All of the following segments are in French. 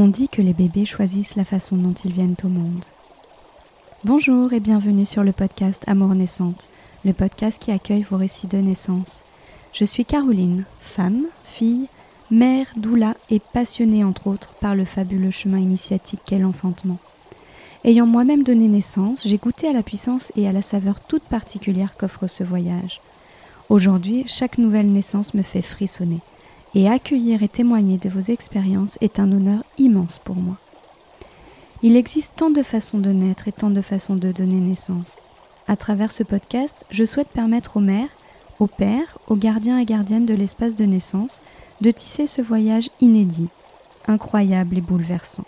On dit que les bébés choisissent la façon dont ils viennent au monde. Bonjour et bienvenue sur le podcast Amour naissante, le podcast qui accueille vos récits de naissance. Je suis Caroline, femme, fille, mère, doula et passionnée entre autres par le fabuleux chemin initiatique qu'est l'enfantement. Ayant moi-même donné naissance, j'ai goûté à la puissance et à la saveur toute particulière qu'offre ce voyage. Aujourd'hui, chaque nouvelle naissance me fait frissonner et accueillir et témoigner de vos expériences est un honneur immense pour moi. Il existe tant de façons de naître et tant de façons de donner naissance. À travers ce podcast, je souhaite permettre aux mères, aux pères, aux gardiens et gardiennes de l'espace de naissance de tisser ce voyage inédit, incroyable et bouleversant.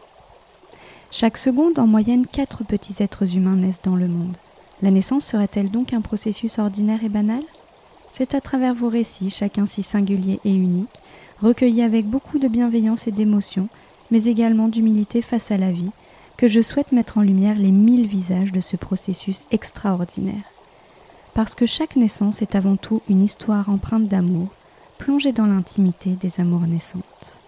Chaque seconde, en moyenne, quatre petits êtres humains naissent dans le monde. La naissance serait-elle donc un processus ordinaire et banal? C'est à travers vos récits, chacun si singulier et unique, recueilli avec beaucoup de bienveillance et d'émotion, mais également d'humilité face à la vie, que je souhaite mettre en lumière les mille visages de ce processus extraordinaire. Parce que chaque naissance est avant tout une histoire empreinte d'amour, plongée dans l'intimité des amours naissantes.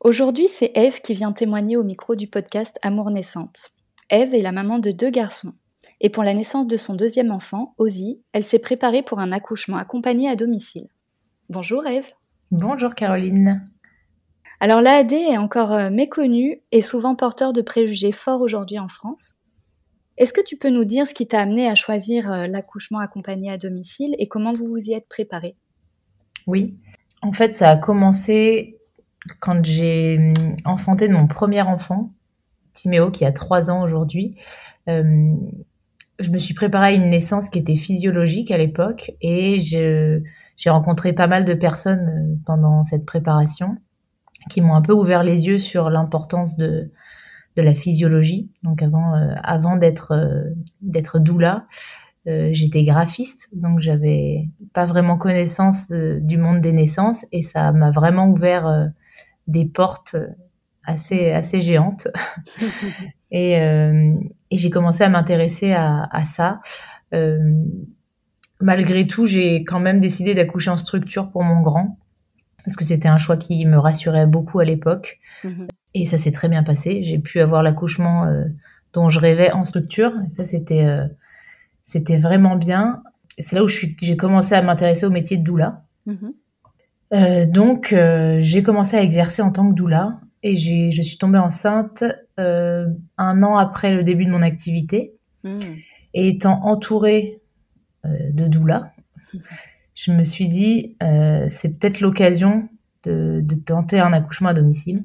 Aujourd'hui, c'est Eve qui vient témoigner au micro du podcast Amour naissante. Eve est la maman de deux garçons. Et pour la naissance de son deuxième enfant, Ozzy, elle s'est préparée pour un accouchement accompagné à domicile. Bonjour Eve. Bonjour Caroline. Alors l'AAD est encore euh, méconnu et souvent porteur de préjugés forts aujourd'hui en France. Est-ce que tu peux nous dire ce qui t'a amené à choisir euh, l'accouchement accompagné à domicile et comment vous vous y êtes préparé Oui, en fait ça a commencé quand j'ai hum, enfanté mon premier enfant Timéo qui a trois ans aujourd'hui. Euh, je me suis préparée à une naissance qui était physiologique à l'époque et j'ai rencontré pas mal de personnes euh, pendant cette préparation qui m'ont un peu ouvert les yeux sur l'importance de, de la physiologie. Donc avant, euh, avant d'être d'être doula, j'étais graphiste, donc j'avais pas vraiment connaissance du monde des naissances et ça m'a vraiment ouvert des portes assez, assez géante. et, euh, et j'ai commencé à m'intéresser à, à, ça. Euh, malgré tout, j'ai quand même décidé d'accoucher en structure pour mon grand, parce que c'était un choix qui me rassurait beaucoup à l'époque. Mhm. Et ça s'est très bien passé. J'ai pu avoir l'accouchement euh, dont je rêvais en structure. Et ça, c'était euh, c'était vraiment bien. C'est là où j'ai commencé à m'intéresser au métier de doula. Mhm. Euh, donc, j'ai commencé à exercer en tant que doula et je suis tombée enceinte euh, un an après le début de mon activité. Hmm. Et étant entourée euh, de doula, je me suis dit, euh, c'est peut-être l'occasion de, tenter un accouchement à domicile.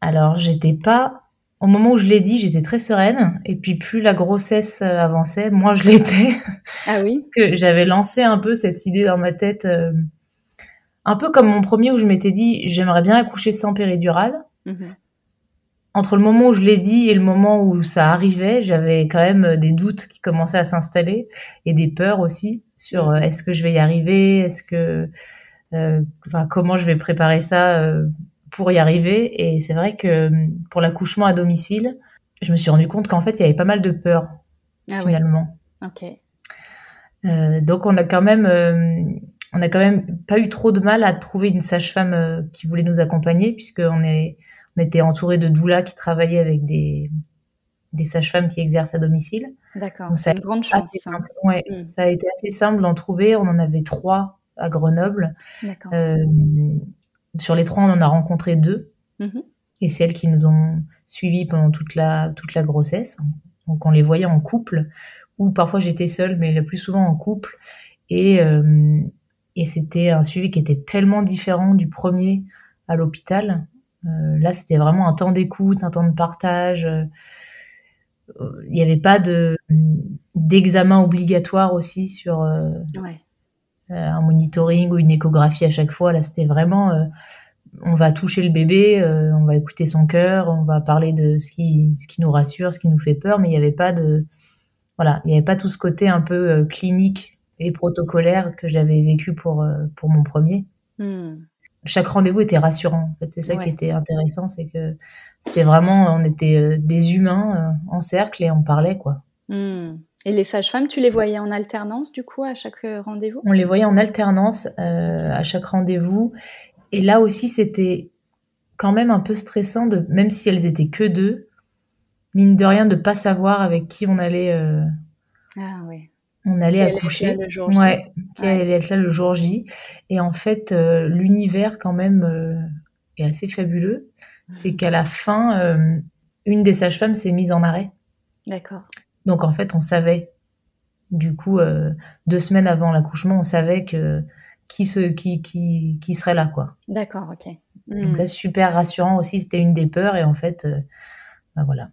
Alors, j'étais pas. Au moment où je l'ai dit, j'étais très sereine. Et puis, plus la grossesse avançait, moins je l'étais. Ah oui que j'avais lancé un peu cette idée dans ma tête un peu comme mon premier où je m'étais dit j'aimerais bien accoucher sans péridurale. Mhm. Entre le moment où je l'ai dit et le moment où ça arrivait, j'avais quand même des doutes qui commençaient à s'installer et des peurs aussi sur euh, est-ce que je vais y arriver, est-ce que, euh, comment je vais préparer ça euh, pour y arriver? Et c'est vrai que pour l'accouchement à domicile, je me suis rendu compte qu'en fait il y avait pas mal de peurs ah finalement. Ok. donc on a quand même on n'a quand même pas eu trop de mal à trouver une sage-femme euh, qui voulait nous accompagner, puisqu'on est, on était entouré de doulas qui travaillaient avec des, des sages-femmes qui exercent à domicile. D'accord, c'est une grande chance. Hein. Ouais, mm. Ça a été assez simple d'en trouver. On en avait trois à Grenoble. Euh, sur les trois, on en a rencontré deux. Mm-hmm. Et c'est elles qui nous ont suivis pendant toute la, toute la grossesse. Donc on les voyait en couple, ou parfois j'étais seule, mais le plus souvent en couple. Et, euh, et c'était un suivi qui était tellement différent du premier à l'hôpital. Euh, là, c'était vraiment un temps d'écoute, un temps de partage. Euh, il n'y avait pas de d'examen obligatoire aussi sur euh, un monitoring ou une échographie à chaque fois. Là, c'était vraiment on va toucher le bébé, on va écouter son cœur, on va parler de ce qui, ce qui nous rassure, ce qui nous fait peur, mais il n'y avait pas de, voilà, il n'y avait pas tout ce côté un peu clinique et protocolaire que j'avais vécu pour, euh, pour mon premier. Hmm. Chaque rendez-vous était rassurant. En fait, c'est ça qui était intéressant, c'est que c'était vraiment, on était euh, des humains euh, en cercle et on parlait quoi. Hmm. Et les sages-femmes, tu les voyais en alternance du coup à chaque rendez-vous? On les voyait en alternance à chaque rendez-vous. Et là aussi, c'était quand même un peu stressant, de, même si elles étaient que deux, mine de rien, de pas savoir avec qui on allait. ah oui on allait accoucher. le jour J. Ouais, qui allait être là le jour J. Et en fait, euh, l'univers quand même euh, est assez fabuleux. C'est qu'à la fin, euh, une des sages-femmes s'est mise en arrêt. D'accord. Donc en fait, on savait. Du coup, deux semaines avant l'accouchement, on savait que qui, se, qui, qui, qui serait là, quoi. D'accord, ok. Donc ça, hmm. super rassurant aussi. C'était une des peurs et en fait, bah voilà,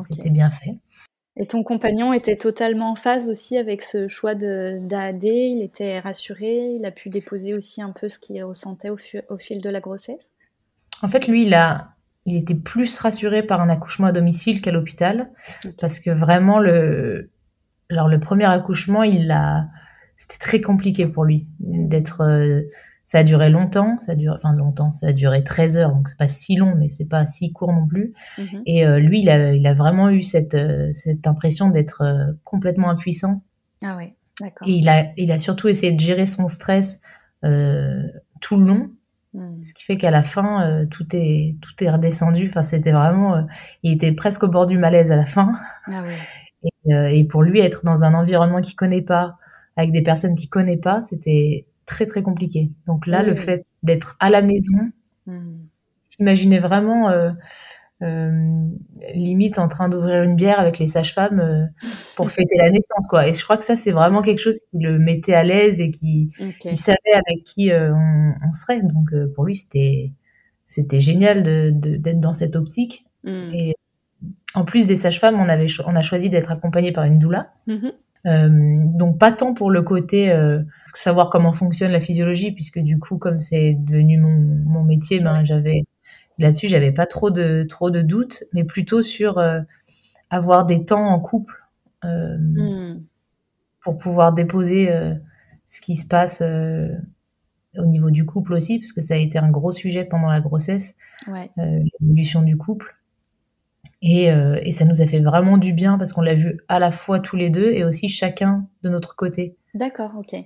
c'était bien fait. Et ton compagnon était totalement en phase aussi avec ce choix d'AD, il était rassuré, il a pu déposer aussi un peu ce qu'il ressentait au, fil de la grossesse? En fait, lui, il, a, il était plus rassuré par un accouchement à domicile qu'à l'hôpital, parce que vraiment, le, alors, le premier accouchement, il a, c'était très compliqué pour lui d'être euh, ça a duré longtemps, ça a duré, enfin longtemps, ça a duré 13 heures, donc c'est pas si long, mais c'est pas si court non plus. Mhm. Et euh, lui, il a, il a vraiment eu cette, euh, cette impression d'être euh, complètement impuissant. Ah oui, d'accord. Et il a, il a surtout essayé de gérer son stress tout le long, hmm. ce qui fait qu'à la fin, tout est, tout est redescendu. Enfin, c'était vraiment, il était presque au bord du malaise à la fin. Ah oui. Et, et pour lui, être dans un environnement qu'il connaît pas, avec des personnes qu'il connaît pas, c'était très très compliqué. Donc là, le fait d'être à la maison, mmh. s'imaginer vraiment euh, euh, limite en train d'ouvrir une bière avec les sages-femmes euh, pour fêter la naissance, quoi. Et je crois que ça, c'est vraiment quelque chose qui le mettait à l'aise et qui il savait avec qui on, serait. Donc pour lui, c'était c'était génial d'être dans cette optique. Mmh. Et en plus des sages-femmes, on avait on a choisi d'être accompagné par une doula. Mmh donc pas tant pour le côté savoir comment fonctionne la physiologie, puisque du coup, comme c'est devenu mon, métier, ben, j'avais là-dessus, j'avais pas trop de trop de doutes, mais plutôt sur euh, avoir des temps en couple euh, hmm. pour pouvoir déposer euh, ce qui se passe au niveau du couple aussi, parce que ça a été un gros sujet pendant la grossesse, l'évolution du couple. Et, et, ça nous a fait vraiment du bien parce qu'on l'a vu à la fois tous les deux et aussi chacun de notre côté. D'accord, ok.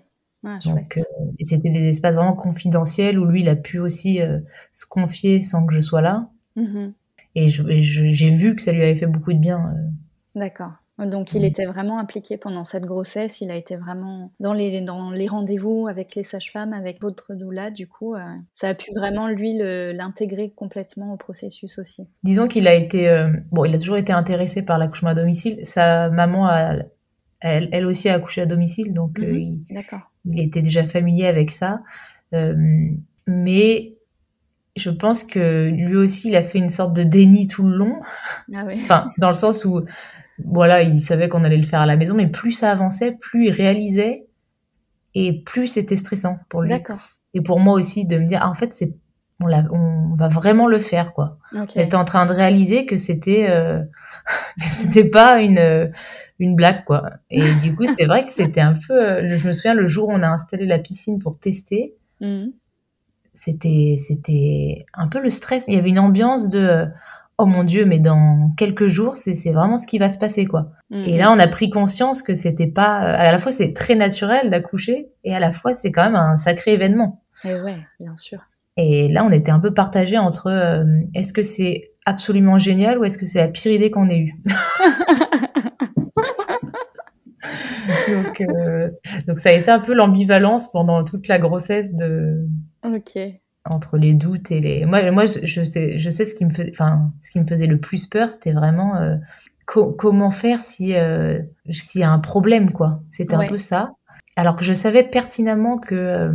Ah, Donc, euh, et c'était des espaces vraiment confidentiels où lui, il a pu aussi euh, se confier sans que je sois là. Mm-hmm. Et j'ai vu que ça lui avait fait beaucoup de bien. Euh. D'accord. Donc il était vraiment impliqué pendant cette grossesse, il a été vraiment dans les, dans les rendez-vous avec les sages-femmes, avec votre doula, du coup, ça a pu vraiment lui l'intégrer complètement au processus aussi. Disons qu'il a été, bon, il a toujours été intéressé par l'accouchement à domicile. Sa maman a, elle, elle, aussi a accouché à domicile, donc mm-hmm. D'accord il était déjà familier avec ça. Euh, mais je pense que lui aussi, il a fait une sorte de déni tout le long. Ah enfin, dans le sens où, voilà, il savait qu'on allait le faire à la maison, mais plus ça avançait, plus il réalisait et plus c'était stressant pour lui. D'accord. Et pour moi aussi, de me dire, ah, en fait, c'est, on, on, va vraiment le faire, quoi. Okay. J'étais en train de réaliser que c'était, euh, c'était pas une, une blague quoi. Et du coup, c'est vrai que c'était un peu. Euh, je me souviens le jour où on a installé la piscine pour tester, mm. c'était c'était un peu le stress. Il y avait une ambiance de oh mon dieu, mais dans quelques jours, c'est vraiment ce qui va se passer quoi. Mm. Et là, on a pris conscience que c'était pas. À la fois, c'est très naturel d'accoucher, et à la fois, c'est quand même un sacré événement. Et ouais, bien sûr. Et là, on était un peu partagé entre euh, est-ce que c'est absolument génial ou est-ce que c'est la pire idée qu'on ait eue? Donc, euh, donc ça a été un peu l'ambivalence pendant toute la grossesse de. Ok. Entre les doutes et les. Moi, moi, je, sais, je sais ce qui me faisait, enfin, ce qui me faisait le plus peur, c'était vraiment euh, comment faire si euh, s'il y a un problème, quoi. C'était un peu ça. Alors que je savais pertinemment que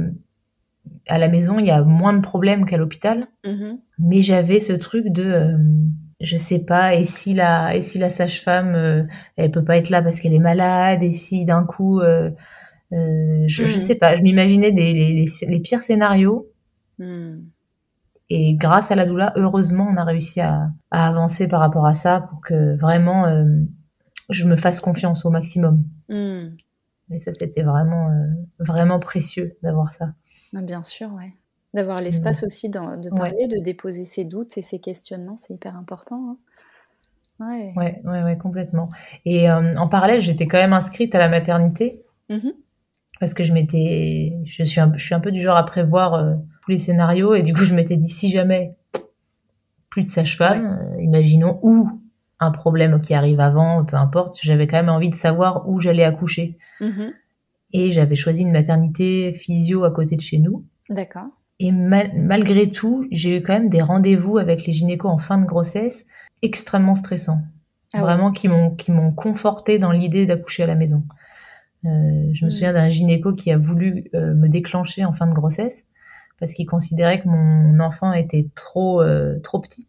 à la maison il y a moins de problèmes qu'à l'hôpital, mm-hmm. mais j'avais ce truc de je sais pas, et si la, et si la sage-femme, euh, elle peut pas être là parce qu'elle est malade, et si d'un coup, euh, euh, je, je, mm. sais pas, je m'imaginais des, les, les, pires scénarios. Mm. Et grâce à la doula, heureusement, on a réussi à, à, avancer par rapport à ça pour que vraiment je me fasse confiance au maximum. Mm. Et ça, c'était vraiment, vraiment précieux d'avoir ça. Ah, bien sûr, ouais. D'avoir l'espace aussi de parler, de déposer ses doutes et ses questionnements, c'est hyper important. Hein. Ouais. Ouais, ouais, complètement. Et euh, en parallèle, j'étais quand même inscrite à la maternité. Mm-hmm. Parce que je m'étais. Je suis, un, je suis un peu du genre à prévoir euh, tous les scénarios. Et du coup, je m'étais dit si jamais plus de sage-femme, euh, imaginons, ou un problème qui arrive avant, peu importe, j'avais quand même envie de savoir où j'allais accoucher. Mm-hmm. Et j'avais choisi une maternité physio à côté de chez nous. D'accord. Et malgré tout, j'ai eu quand même des rendez-vous avec les gynécos en fin de grossesse extrêmement stressants. Ah Vraiment qui m'ont qui m'ont conforté dans l'idée d'accoucher à la maison. Euh, je me hmm. souviens d'un gynéco qui a voulu euh, me déclencher en fin de grossesse parce qu'il considérait que mon enfant était trop euh, trop petit.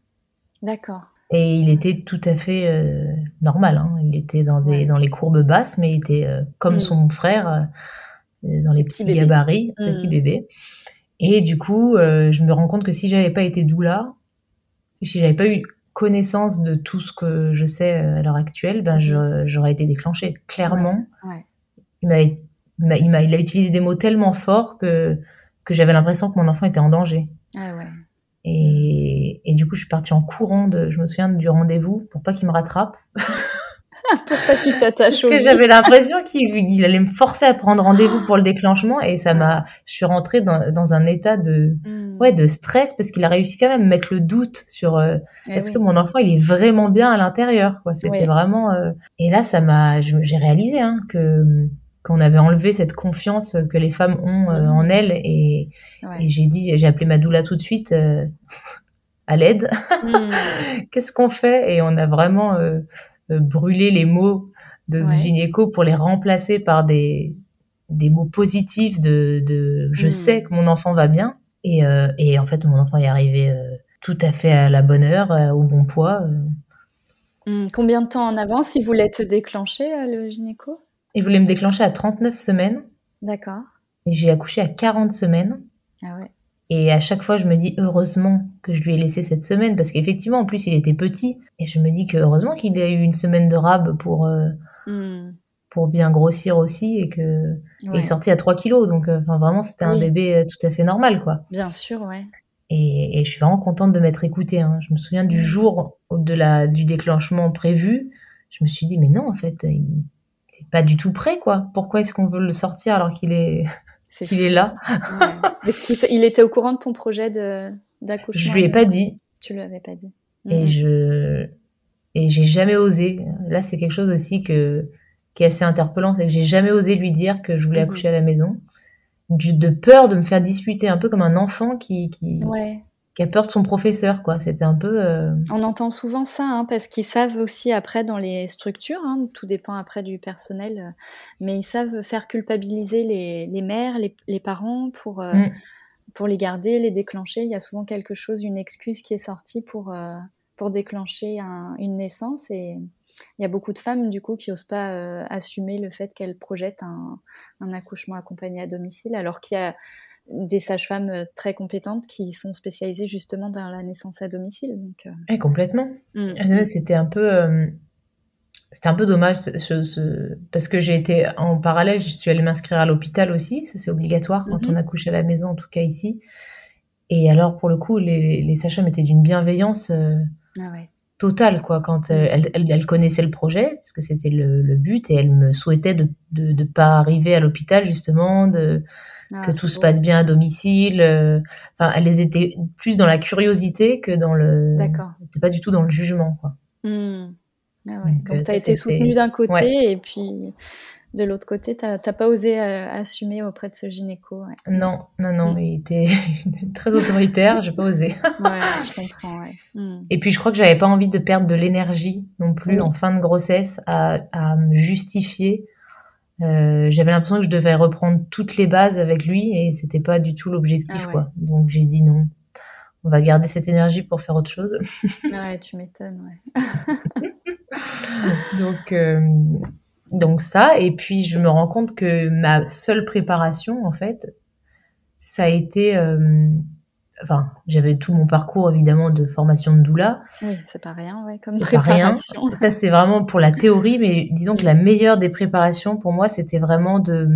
D'accord. Et il était tout à fait normal. Hein. Il était dans, dans les courbes basses, mais il était comme hmm. son frère dans les petits gabarits, petit hmm. bébé. Et du coup, je me rends compte que si j'avais pas été doula, si j'avais pas eu connaissance de tout ce que je sais à l'heure actuelle, ben j'aurais été déclenchée. Clairement, Il, m'a, il, a, il a utilisé des mots tellement forts que, que j'avais l'impression que mon enfant était en danger. Ah ouais. Et, et, du coup, je suis partie en courant, de, je me souviens du rendez-vous, pour pas qu'il me rattrape. pour pas qu'il t'attache Parce que j'avais l'impression qu'il allait me forcer à prendre rendez-vous pour le déclenchement et ça m'a, je suis rentrée dans, dans un état de, hmm. ouais, de stress parce qu'il a réussi quand même à mettre le doute sur euh, eh est-ce que mon enfant il est vraiment bien à l'intérieur, quoi. C'était vraiment, euh, et là ça m'a, j'ai réalisé hein, que qu'on avait enlevé cette confiance que les femmes ont euh, en elles et, et j'ai dit, j'ai appelé ma doula tout de suite à l'aide. Hmm. Qu'est-ce qu'on fait? Et on a vraiment euh, brûler les mots de ce gynéco pour les remplacer par des, des mots positifs de, de je hmm. sais que mon enfant va bien. Et, euh, et, en fait, mon enfant est arrivé euh, tout à fait à la bonne heure, au bon poids. Combien de temps en avance il voulait te déclencher, le gynéco Il voulait me déclencher à 39 semaines. D'accord. Et j'ai accouché à 40 semaines. Ah ouais. Et à chaque fois, je me dis heureusement que je lui ai laissé cette semaine parce qu'effectivement, en plus, il était petit. Et je me dis que heureusement qu'il a eu une semaine de rab pour, euh, hmm. pour bien grossir aussi et que il est sorti à 3 kilos. Donc, euh, enfin, vraiment, c'était un bébé euh, tout à fait normal, quoi. Bien sûr, ouais. Et, et je suis vraiment contente de m'être écoutée. Hein. Je me souviens du hmm. jour de la, du déclenchement prévu. Je me suis dit, mais non, en fait, il pas du tout prêt, quoi. Pourquoi est-ce qu'on veut le sortir alors qu'il est qu'il est là. il était au courant de ton projet d'accouchement Je lui ai pas dit. Tu lui avais pas dit. Et mhm. je et j'ai jamais osé. Là, c'est quelque chose aussi que qui est assez interpellant, c'est que j'ai jamais osé lui dire que je voulais mhm. accoucher à la maison, de peur de me faire disputer, un peu comme un enfant qui qui, ouais qui a peur de son professeur, quoi. C'était un peu. Euh, On entend souvent ça, hein, parce qu'ils savent aussi après dans les structures, hein, tout dépend après du personnel, euh, mais ils savent faire culpabiliser les, les mères, les, parents pour, euh, mm. pour les garder, les déclencher. Il y a souvent quelque chose, une excuse qui est sortie pour, pour déclencher une naissance. Et il y a beaucoup de femmes, du coup, qui n'osent pas assumer le fait qu'elles projettent un, un accouchement accompagné à domicile, alors qu'il y a des sages-femmes euh, très compétentes qui sont spécialisées justement dans la naissance à domicile. Donc, euh. complètement. Mm. Ah, c'était un peu, euh, c'était un peu dommage parce que j'ai été en parallèle, je suis allée m'inscrire à l'hôpital aussi. Ça c'est obligatoire quand mm-hmm. on accouche à la maison, en tout cas ici. Et alors pour le coup, les, les sages-femmes étaient d'une bienveillance ah totale quoi. Quand mm. elles, elles, connaissaient le projet, parce que c'était le, le, but, et elles me souhaitaient de ne pas arriver à l'hôpital justement, de ah, que tout se passe bien à domicile. Euh, enfin, elles étaient plus dans la curiosité que dans le. D'accord. Pas du tout dans le jugement, quoi. Hmm. Ah ouais. Donc, tu as été soutenue d'un côté et puis de l'autre côté, tu n'as pas osé euh, assumer auprès de ce gynéco. Non, non, non, hmm. il était très autoritaire, j'ai pas osé. ouais, je comprends. Ouais. Hmm. Et puis je crois que j'avais pas envie de perdre de l'énergie non plus en fin de grossesse à, à me justifier euh, j'avais l'impression que je devais reprendre toutes les bases avec lui et c'était pas du tout l'objectif ah quoi. Donc j'ai dit non. On va garder cette énergie pour faire autre chose. ouais, tu m'étonnes, ouais. donc euh, donc ça et puis je me rends compte que ma seule préparation en fait ça a été euh, enfin, j'avais tout mon parcours évidemment de formation de doula. Oui, c'est pas rien, ouais, comme préparation. Pas rien. Ça c'est vraiment pour la théorie, mais disons que la meilleure des préparations pour moi, c'était vraiment de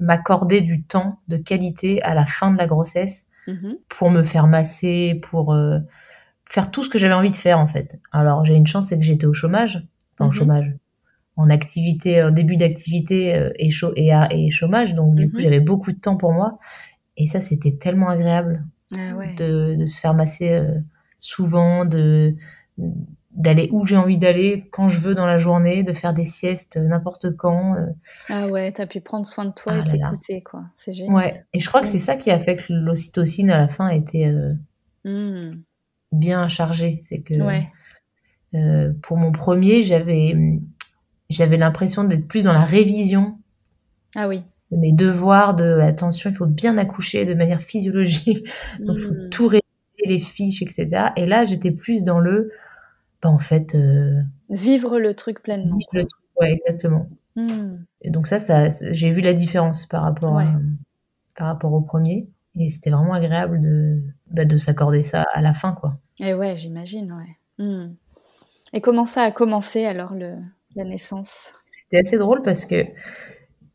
m'accorder du temps de qualité à la fin de la grossesse mm-hmm. pour me faire masser, pour euh, faire tout ce que j'avais envie de faire en fait. Alors j'ai une chance, c'est que j'étais au chômage, enfin au Mhm. chômage, en activité, en début d'activité euh, et chômage, donc du coup Mhm. j'avais beaucoup de temps pour moi. Et ça, c'était tellement agréable Ah ouais. de, de se faire masser euh, souvent, de d'aller où j'ai envie d'aller, quand je veux dans la journée, de faire des siestes euh, n'importe quand. euh. Ah ouais, t'as pu prendre soin de toi Ah et t'écouter, quoi. C'est génial. Ouais. Et je crois que c'est ça qui a fait que l'ocytocine à la fin était euh, Hmm. bien chargée. C'est que Ouais. pour mon premier, j'avais j'avais l'impression d'être plus dans la révision Ah oui. De mes devoirs, de attention, il faut bien accoucher de manière physiologique, donc il faut Hmm. tout réviser, les fiches, etc. Et là, j'étais plus dans le, bah, en fait, euh, Vivre le truc pleinement. vivre le truc. Ouais, exactement. Hmm. Et donc ça, ça, j'ai vu la différence par rapport, Ouais. à- par rapport au premier. Et c'était vraiment agréable de, bah, de s'accorder ça à la fin, quoi. Et ouais, j'imagine, ouais. Hmm. Et comment ça a commencé alors le, la naissance? C'était assez drôle parce que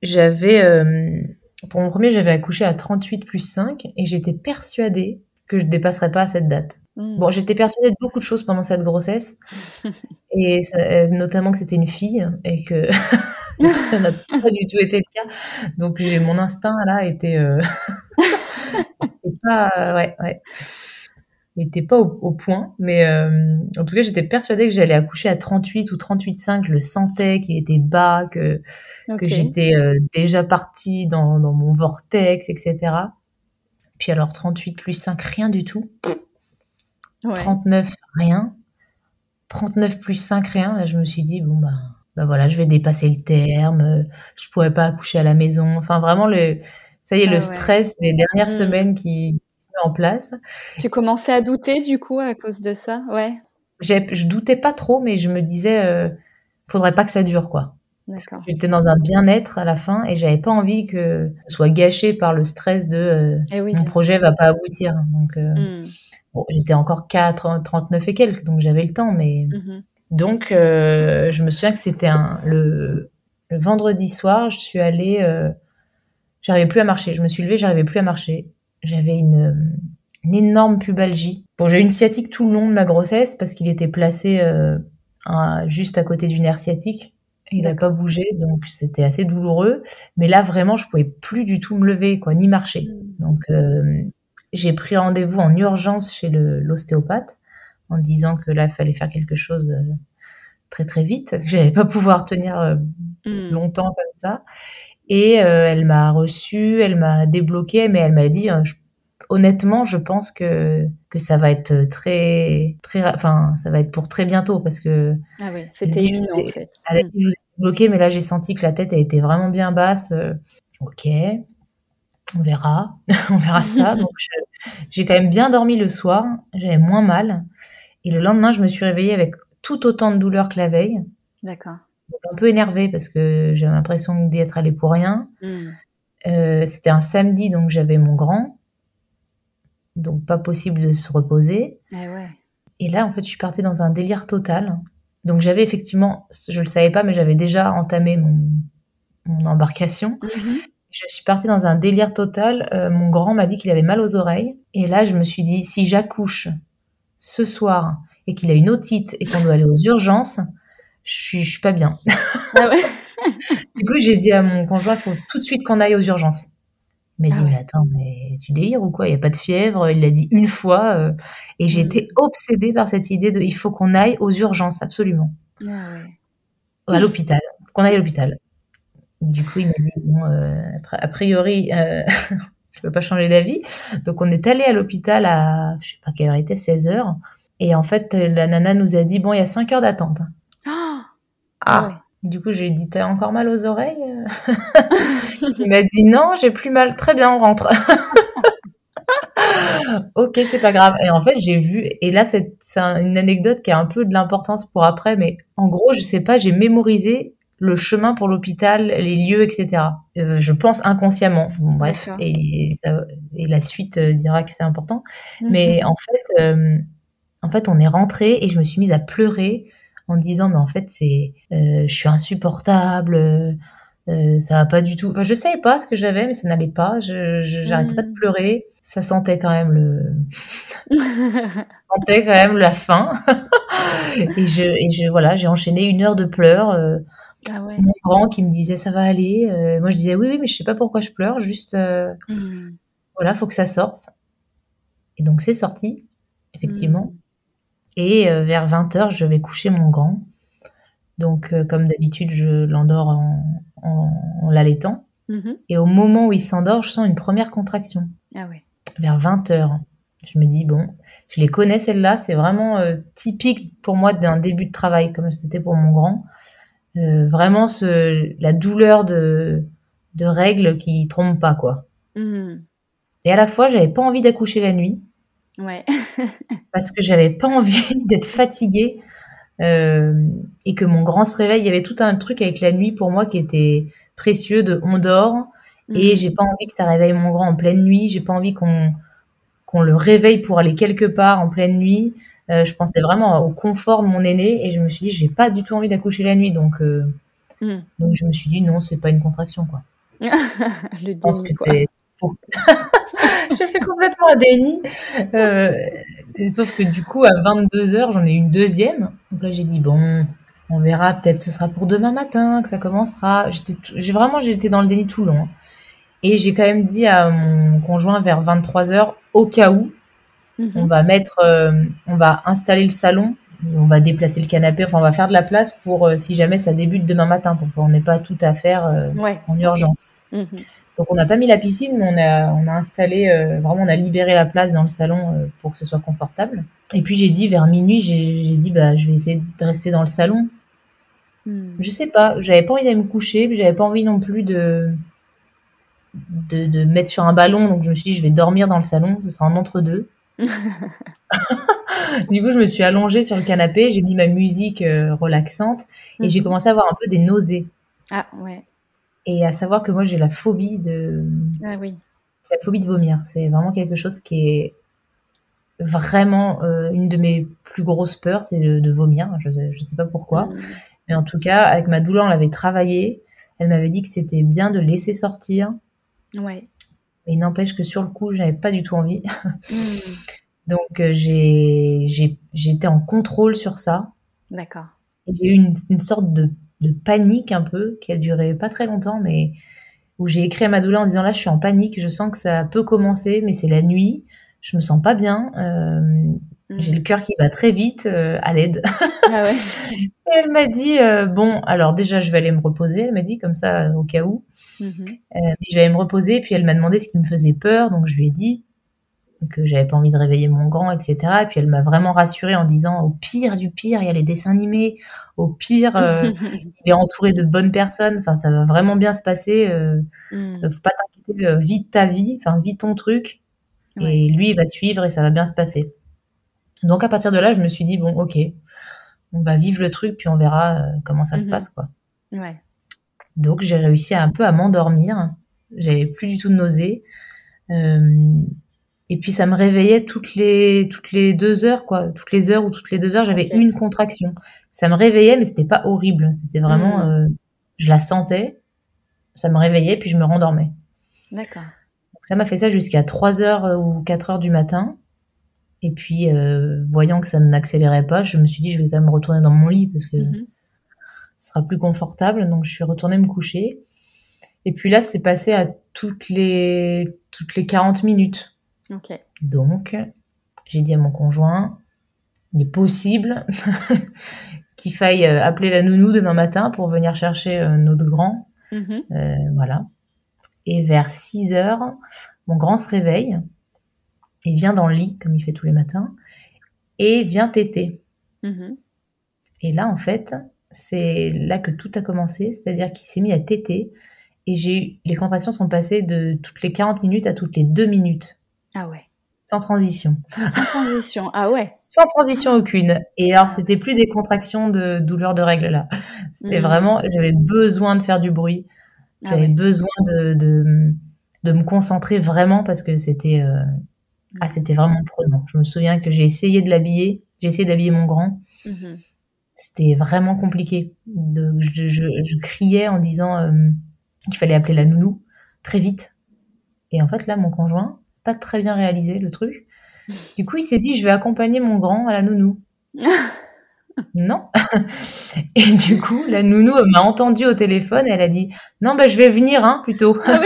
j'avais, euh, pour mon premier, j'avais accouché à 38 plus 5 et j'étais persuadée que je dépasserais pas cette date. Hmm. Bon, j'étais persuadée de beaucoup de choses pendant cette grossesse, et ça- euh, notamment que c'était une fille et que ça n'a pas du tout été le cas. Donc j'ai mon instinct là était, euh, pas, ouais, ouais, était pas au, au point, mais euh, en tout cas j'étais persuadée que j'allais accoucher à 38 ou 38,5. Je le sentais qu'il était bas, que que j'étais euh, déjà partie dans, dans mon vortex, etc. Puis alors 38 plus 5, rien du tout. Ouais. 39, rien. 39 plus 5, rien. Là, je me suis dit, bon, bah, bah voilà, je vais dépasser le terme. Je pourrais pas accoucher à la maison. Enfin, vraiment, le, ça y est, Ah le ouais. stress des dernières Mm. semaines qui, en place. Tu commençais à douter du coup à cause de ça? Ouais. Je doutais pas trop, mais je me disais, euh, faudrait pas que ça dure, quoi. J'étais dans un bien-être à la fin et j'avais pas envie que ce soit gâché par le stress de euh, oui, mon projet va pas aboutir. Donc, euh, sûr. Hmm. bon, j'étais encore qu'à 30 39 et quelques, donc j'avais le temps, mais. Mhm. Donc, euh, je me souviens que c'était un, le, le vendredi soir, je suis allée, j'arrivais plus à marcher. Je me suis levée, j'arrivais plus à marcher. J'avais une, une énorme pubalgie. Bon, j'ai eu une sciatique tout le long de ma grossesse parce qu'il était placé euh, un- juste à côté du nerf sciatique. Il n'a pas bougé, donc c'était assez douloureux. Mais là, vraiment, je pouvais plus du tout me lever, quoi, ni marcher. Hmm. Donc, euh, j'ai pris rendez-vous en urgence chez l'ostéopathe en disant que là, il fallait faire quelque chose euh, très très vite, que j'allais pas pouvoir tenir euh, Hmm. longtemps comme ça. Et euh, elle m'a reçue, elle m'a débloqué, mais elle m'a dit, euh, je- honnêtement, je pense que que ça va être très très, enfin, ça va être pour très bientôt parce que Ah c'était ai- en fait. elle a Hmm. dit, je vous ai bloqué, mais là, j'ai senti que la tête a été vraiment bien basse. Euh, ok, on verra, on verra ça. Donc, j'ai quand même bien dormi le soir. J'avais moins mal. Et le lendemain, je me suis réveillée avec tout autant de douleur que la veille. D'accord. Un peu énervée parce que j'avais l'impression d'y être allée pour rien. Hmm. Euh, C'était un samedi, donc j'avais mon grand. Donc, pas possible de se reposer. Eh ouais. Et là, en fait, je suis partie dans un délire total. Donc, j'avais effectivement, je le savais pas, mais j'avais déjà entamé mon, mon embarcation. Mhm. Je suis partie dans un délire total. Euh, mon grand m'a dit qu'il avait mal aux oreilles. Et là, je me suis dit, si j'accouche ce soir et qu'il a une otite et qu'on doit aller aux urgences, je suis, je suis pas bien. Ah ouais. Du coup, j'ai dit à mon conjoint, il faut tout de suite qu'on aille aux urgences. Il m'a Ah dit, ouais. mais attends, mais tu délires ou quoi? Il n'y a pas de fièvre? Il l'a dit une fois. euh, et Mm. j'étais obsédée par cette idée de, il faut qu'on aille aux urgences, absolument. Ah ouais. À l'hôpital. Qu'on aille à l'hôpital. Du coup, il m'a dit, bon, euh, a priori, euh, je peux pas changer d'avis. Donc, on est allé à l'hôpital à, je sais pas quelle heure était, 16 heures. Et en fait, la nana nous a dit, bon, il y a 5 heures d'attente. Ah ouais. Du coup, j'ai dit, t'as encore mal aux oreilles Il m'a dit, non, j'ai plus mal. Très bien, on rentre. ok, c'est pas grave. Et en fait, j'ai vu, et là, c'est c'est un- une anecdote qui a un peu de l'importance pour après, mais en gros, je sais pas, j'ai mémorisé le chemin pour l'hôpital, les lieux, etc. Euh, je pense inconsciemment. Bon, bref, et, ça- et la suite euh, dira que c'est important. Mais en fait, euh, en fait, on est rentré et je me suis mise à pleurer en disant mais en fait c'est, euh, je suis insupportable. euh, Euh, ça va pas du tout. Enfin, je savais pas ce que j'avais, mais ça n'allait pas. Je, j'arrêtais pas de Mm. pleurer. Ça sentait quand même le, ça sentait quand même la faim. Et je, et je, voilà, j'ai enchaîné une heure de pleurs. euh, ah ouais. mon grand qui me disait ça va aller. Moi, je disais oui, oui, mais je sais pas pourquoi je pleure. Juste, Mm. voilà, faut que ça sorte. Et donc, c'est sorti, effectivement. Mm. Et euh, vers 20h, je vais coucher mon grand. Donc, euh, comme d'habitude, je l'endors en, en, en l'allaitant. Mhm. Et au moment où il s'endort, je sens une première contraction. Ah ouais. Vers 20h. Je me dis, bon, je les connais celles-là. C'est vraiment euh, typique pour moi d'un début de travail, comme c'était pour mon grand. Vraiment, ce, la douleur de, de règles qui trompent pas, quoi. Mm. Et à la fois, j'avais pas envie d'accoucher la nuit. Ouais. parce que j'avais pas envie d'être fatiguée euh, et que mon grand se réveille. Il y avait tout un truc avec la nuit pour moi qui était précieux de on dort et Mm. j'ai pas envie que ça réveille mon grand en pleine nuit. J'ai pas envie qu'on qu'on le réveille pour aller quelque part en pleine nuit. Euh, je pensais vraiment au confort de mon aîné et je me suis dit j'ai pas du tout envie d'accoucher la nuit donc euh, Mm. donc je me suis dit non c'est pas une contraction quoi. Le Je pense que c'est faux. je fais complètement un déni. Euh, sauf que du coup, à 22h, j'en ai une deuxième. Donc là, j'ai dit, bon, on verra, peut-être ce sera pour demain matin que ça commencera. J'ai vraiment, j'étais dans le déni tout le long. hein. Et j'ai quand même dit à mon conjoint vers 23h, au cas où, Mhm. on va mettre, euh, on va installer le salon, on va déplacer le canapé, enfin, on va faire de la place pour euh, si jamais ça débute demain matin, pour qu'on n'ait pas tout à faire Ouais. en urgence. Mhm. Donc on n'a pas mis la piscine, mais on a, on a installé, euh, vraiment on a libéré la place dans le salon euh, pour que ce soit confortable. Et puis j'ai dit vers minuit, j'ai j'ai dit bah je vais essayer de rester dans le salon. Mm. Je sais pas, j'avais pas envie d'aller me coucher, puis j'avais pas envie non plus de, de de me mettre sur un ballon, donc je me suis dit je vais dormir dans le salon, ce sera un entre deux. du coup je me suis allongée sur le canapé, j'ai mis ma musique euh, relaxante et j'ai Mhm. commencé à avoir un peu des nausées. Ah ouais. Et à savoir que moi j'ai la phobie de Ah oui. La phobie de vomir. C'est vraiment quelque chose qui est vraiment euh, une de mes plus grosses peurs, c'est de, de vomir. Je sais, je sais pas pourquoi. Mm. Mais en tout cas, avec ma douleur, on l'avait travaillé. Elle m'avait dit que c'était bien de laisser sortir. Ouais. Mais il n'empêche que sur le coup, je n'avais pas du tout envie. Mm. Donc euh, j'ai j'étais en contrôle sur ça. D'accord. J'ai eu une, une sorte de, de panique un peu qui a duré pas très longtemps, mais où j'ai écrit à ma douleur en disant là, je suis en panique, je sens que ça peut commencer, mais c'est la nuit, je me sens pas bien, euh, Mm. j'ai le cœur qui bat très vite, euh, à l'aide. Ah ouais. Et elle m'a dit euh, bon, alors déjà je vais aller me reposer, elle m'a dit comme ça au cas où, Mhm. Euh, je vais aller me reposer, puis elle m'a demandé ce qui me faisait peur, donc je lui ai dit que j'avais pas envie de réveiller mon grand, etc. Et puis elle m'a vraiment rassurée en disant au pire du pire, il y a les dessins animés, au pire, euh, il est entouré de bonnes personnes, enfin ça va vraiment bien se passer, euh, Mm. faut pas t'inquiéter, euh, vis ta vie, enfin vis ton truc, Ouais. et lui il va suivre et ça va bien se passer. Donc à partir de là, je me suis dit bon ok, on va vivre le truc puis on verra euh, comment ça se Mhm. passe quoi. Ouais. Donc j'ai réussi à, un peu à m'endormir, j'avais plus du tout de nausées. Euh, et puis ça me réveillait toutes les toutes les deux heures quoi, toutes les heures ou toutes les deux heures j'avais une contraction. Ça me réveillait mais c'était pas horrible, c'était vraiment, Mhm. euh, je la sentais, ça me réveillait puis je me rendormais. D'accord. Ça m'a fait ça jusqu'à 3 heures ou 4 heures du matin. Et puis euh, voyant que ça n'accélérait pas, je me suis dit je vais quand même retourner dans mon lit parce que Mhm. ce sera plus confortable. Donc je suis retournée me coucher. Et puis là, c'est passé à toutes les toutes les 40 minutes. Ok. Donc, j'ai dit à mon conjoint, il est possible qu'il faille euh, appeler la nounou demain matin pour venir chercher euh, notre grand. Mhm. Euh, voilà. Et vers 6 heures, mon grand se réveille et vient dans le lit, comme il fait tous les matins, et vient téter. Mhm. Et là, en fait, c'est là que tout a commencé, c'est-à-dire qu'il s'est mis à téter, et j'ai eu, les contractions sont passées de toutes les 40 minutes à toutes les 2 minutes, Ah ouais. sans transition. Sans transition. Ah ouais. Sans transition aucune. Et alors, c'était plus des contractions de douleur de règle, là. C'était Mhm. vraiment, j'avais besoin de faire du bruit, Ah j'avais ouais. besoin de, de, de me concentrer vraiment parce que c'était euh, ah, c'était vraiment prenant. Je me souviens que j'ai essayé de l'habiller, j'ai essayé d'habiller mon grand. Mhm. C'était vraiment compliqué. De, je, je, je criais en disant euh, qu'il fallait appeler la nounou très vite. Et en fait, là, mon conjoint, pas très bien réalisé le truc. Du coup, il s'est dit, je vais accompagner mon grand à la nounou. non. et du coup, la nounou m'a entendu au téléphone et elle a dit, non, bah, je vais venir, hein, plutôt. Ah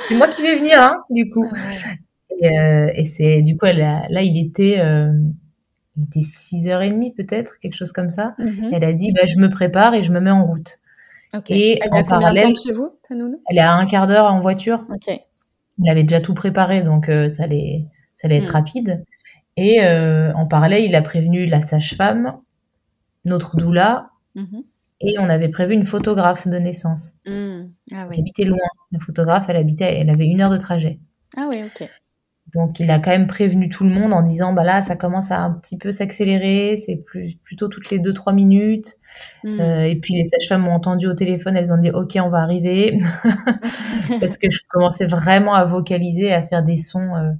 c'est moi qui vais venir, hein, du coup. Ah euh, et, c'est, du coup, elle là, il était, euh, il était 6h30 peut-être, quelque chose comme ça. Mhm. Elle a dit, bah, je me prépare et je me mets en route. Et elle en parallèle, chez vous, ta nounou? Elle est à un quart d'heure en voiture. Ok. Il avait déjà tout préparé, donc euh, ça allait, ça allait être hmm. rapide. Et euh, en parallèle, il a prévenu la sage-femme, notre doula, mhm. et on avait prévu une photographe de naissance. Hmm. Ah, oui. habitait loin. La photographe, elle habitait, elle avait une heure de trajet. Ah oui, ok. Donc il a quand même prévenu tout le monde en disant bah là ça commence à un petit peu s'accélérer, c'est plus plutôt toutes les deux trois minutes. Hmm. Euh, et puis les sages-femmes m'ont entendu au téléphone, elles ont dit ok on va arriver parce que je commençais vraiment à vocaliser, à faire des sons euh,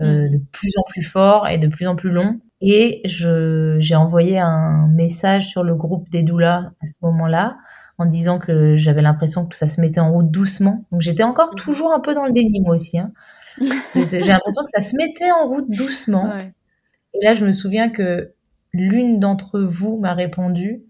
euh, hmm. de plus en plus forts et de plus en plus longs. Et je j'ai envoyé un message sur le groupe des doulas à ce moment-là en disant que j'avais l'impression que ça se mettait en route doucement. Donc j'étais encore hmm. toujours un peu dans le déni moi aussi. Hein. J'ai l'impression que ça se mettait en route doucement. Et là, je me souviens que l'une d'entre vous m'a répondu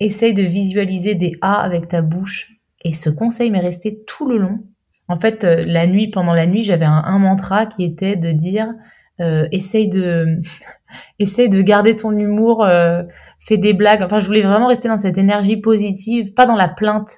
essaye de visualiser des A avec ta bouche. Et ce conseil m'est resté tout le long. En fait, euh, la nuit, pendant la nuit, j'avais un, mantra qui était de dire euh, essaye de essaye de garder ton humour, euh, fais des blagues. Enfin, je voulais vraiment rester dans cette énergie positive, pas dans la plainte.